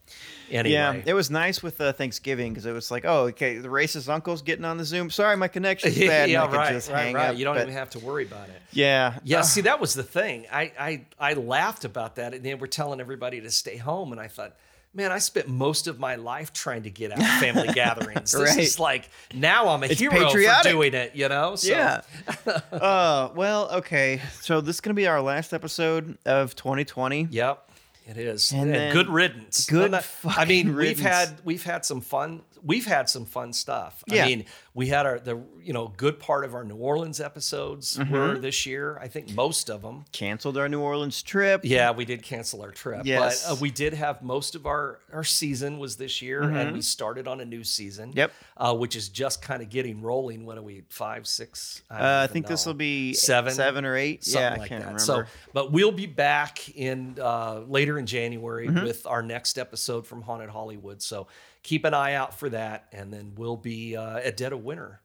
anyway, Yeah, it was nice with uh, Thanksgiving because it was like, oh, okay, the racist uncle's getting on the Zoom. Sorry, my connection's [LAUGHS] bad. and yeah, right, just right, hang right. up, You don't but- even have to worry about it. Yeah, Yeah, Uh, see, that was the thing. I, I I laughed about that, and they were telling everybody to stay home, and I thought, man, I spent most of my life trying to get out of family [LAUGHS] gatherings. This Right. is like now I'm a It's hero patriotic. for doing it. You know? So, yeah. [LAUGHS] uh, well, okay. So this is gonna be our last episode of 2020. Yep, it is. And And good riddance. good I mean, fucking we've had we've had some fun. We've had some fun stuff. Yeah. I mean, we had our the you know good part of our New Orleans episodes Mm-hmm. were this year. I think most of them. Canceled our New Orleans trip. Yeah, we did cancel our trip, Yes. but uh, we did have most of our our season was this year, and we started on a new season. Mm-hmm. Yep. uh, which is just kind of getting rolling. What are we five, six? I, Uh, I think this will be seven, seven or eight. yeah, I like can't that. remember. So, but we'll be back in uh, later in January Mm-hmm. with our next episode from Haunted Hollywood. So keep an eye out for that, and then we'll be uh, at Dead of Winter.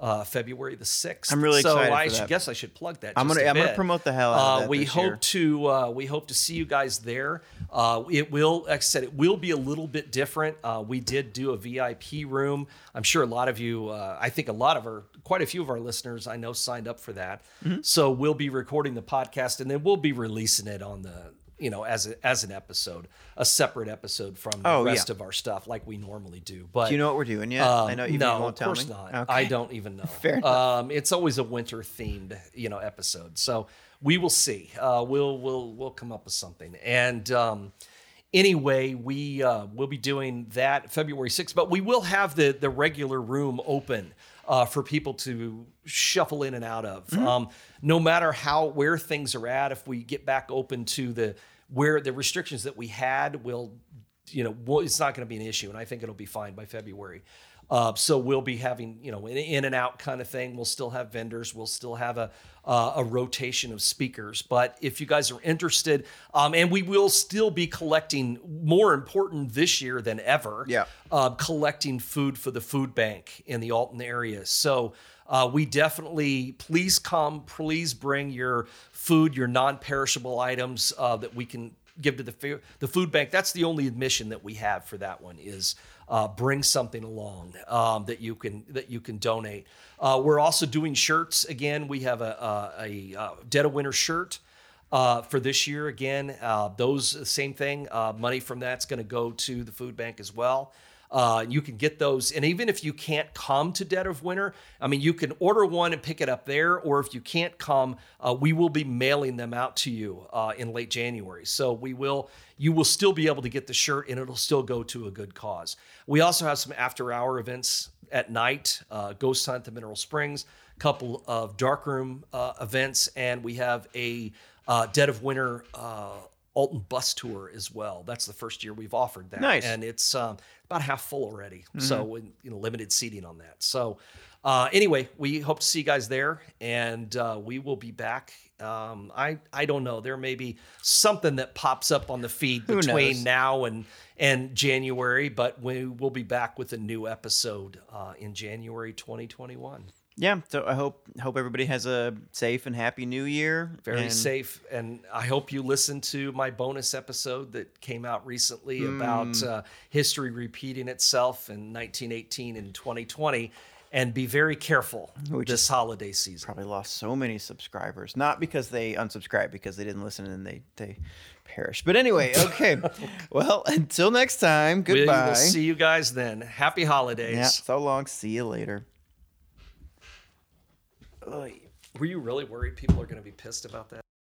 Uh, February the sixth. I'm really so excited I should that. guess I should plug that. I'm gonna- I'm gonna promote the hell out of Uh, that we this hope year. to uh, we hope to see you guys there. Uh, it will, like I said, it will be a little bit different. Uh, we did do a VIP room. I'm sure a lot of you, uh, I think a lot of our, quite a few of our listeners, I know signed up for that. Mm-hmm. So we'll be recording the podcast and then we'll be releasing it on the, you know, as a, as an episode, a separate episode from the Oh, yeah. rest of our stuff, like we normally do. But Do you know what we're doing yet? um, I know you no, won't of course me. not. Okay. I don't even know. [LAUGHS] Fair enough. Um, it's always a winter themed, you know, episode. So we will see. Uh, we'll we'll we'll come up with something. And um, anyway, we uh, will be doing that February sixth, but we will have the the regular room open. Uh, for people to shuffle in and out of, Mm-hmm. um, no matter how where things are at. If we get back open to the where the restrictions that we had, will you know, it's not going to be an issue, and I think it'll be fine by February. Uh, so we'll be having, you know, an in and out kind of thing. We'll still have vendors. We'll still have a uh, a rotation of speakers. But if you guys are interested, um, and we will still be collecting, more important this year than ever, Yeah. uh, collecting food for the food bank in the Alton area. So uh, we definitely, please come, please bring your food, your non-perishable items uh, that we can give to the the food bank. That's the only admission that we have for that one is uh, bring something along um, that you can that you can donate. Uh, we're also doing shirts again. We have a a, a, uh Dead of Winter shirt. Uh, for this year, again, uh, those same thing. Uh, money from that's going to go to the food bank as well. Uh, you can get those, and even if you can't come to Dead of Winter, I mean, you can order one and pick it up there, or if you can't come, uh, we will be mailing them out to you uh, in late January. So we will, you will still be able to get the shirt, and it'll still go to a good cause. We also have some after-hour events at night, uh, Ghost Hunt at the Mineral Springs, a couple of darkroom uh, events, and we have a uh, Dead of Winter uh, Alton bus tour as well. That's the first year we've offered that, Nice. and it's um, about half full already. So you know, limited seating on that. So uh, anyway, we hope to see you guys there, and uh, we will be back. Um, I I don't know. There may be something that pops up on the feed between now and and January, but we will be back with a new episode uh, in January 2021. Yeah. So I hope hope everybody has a safe and happy New Year. very and safe and i hope you listen to my bonus episode that came out recently about Hmm. uh, history repeating itself in 1918 and 2020 and be very careful We this holiday season Probably lost so many subscribers, not because they unsubscribed, because they didn't listen and they they perished. But anyway, [LAUGHS] okay. well, until next time. we Goodbye. will see you guys then happy holidays Yeah. So long. See you later. Were you really worried people are going to be pissed about that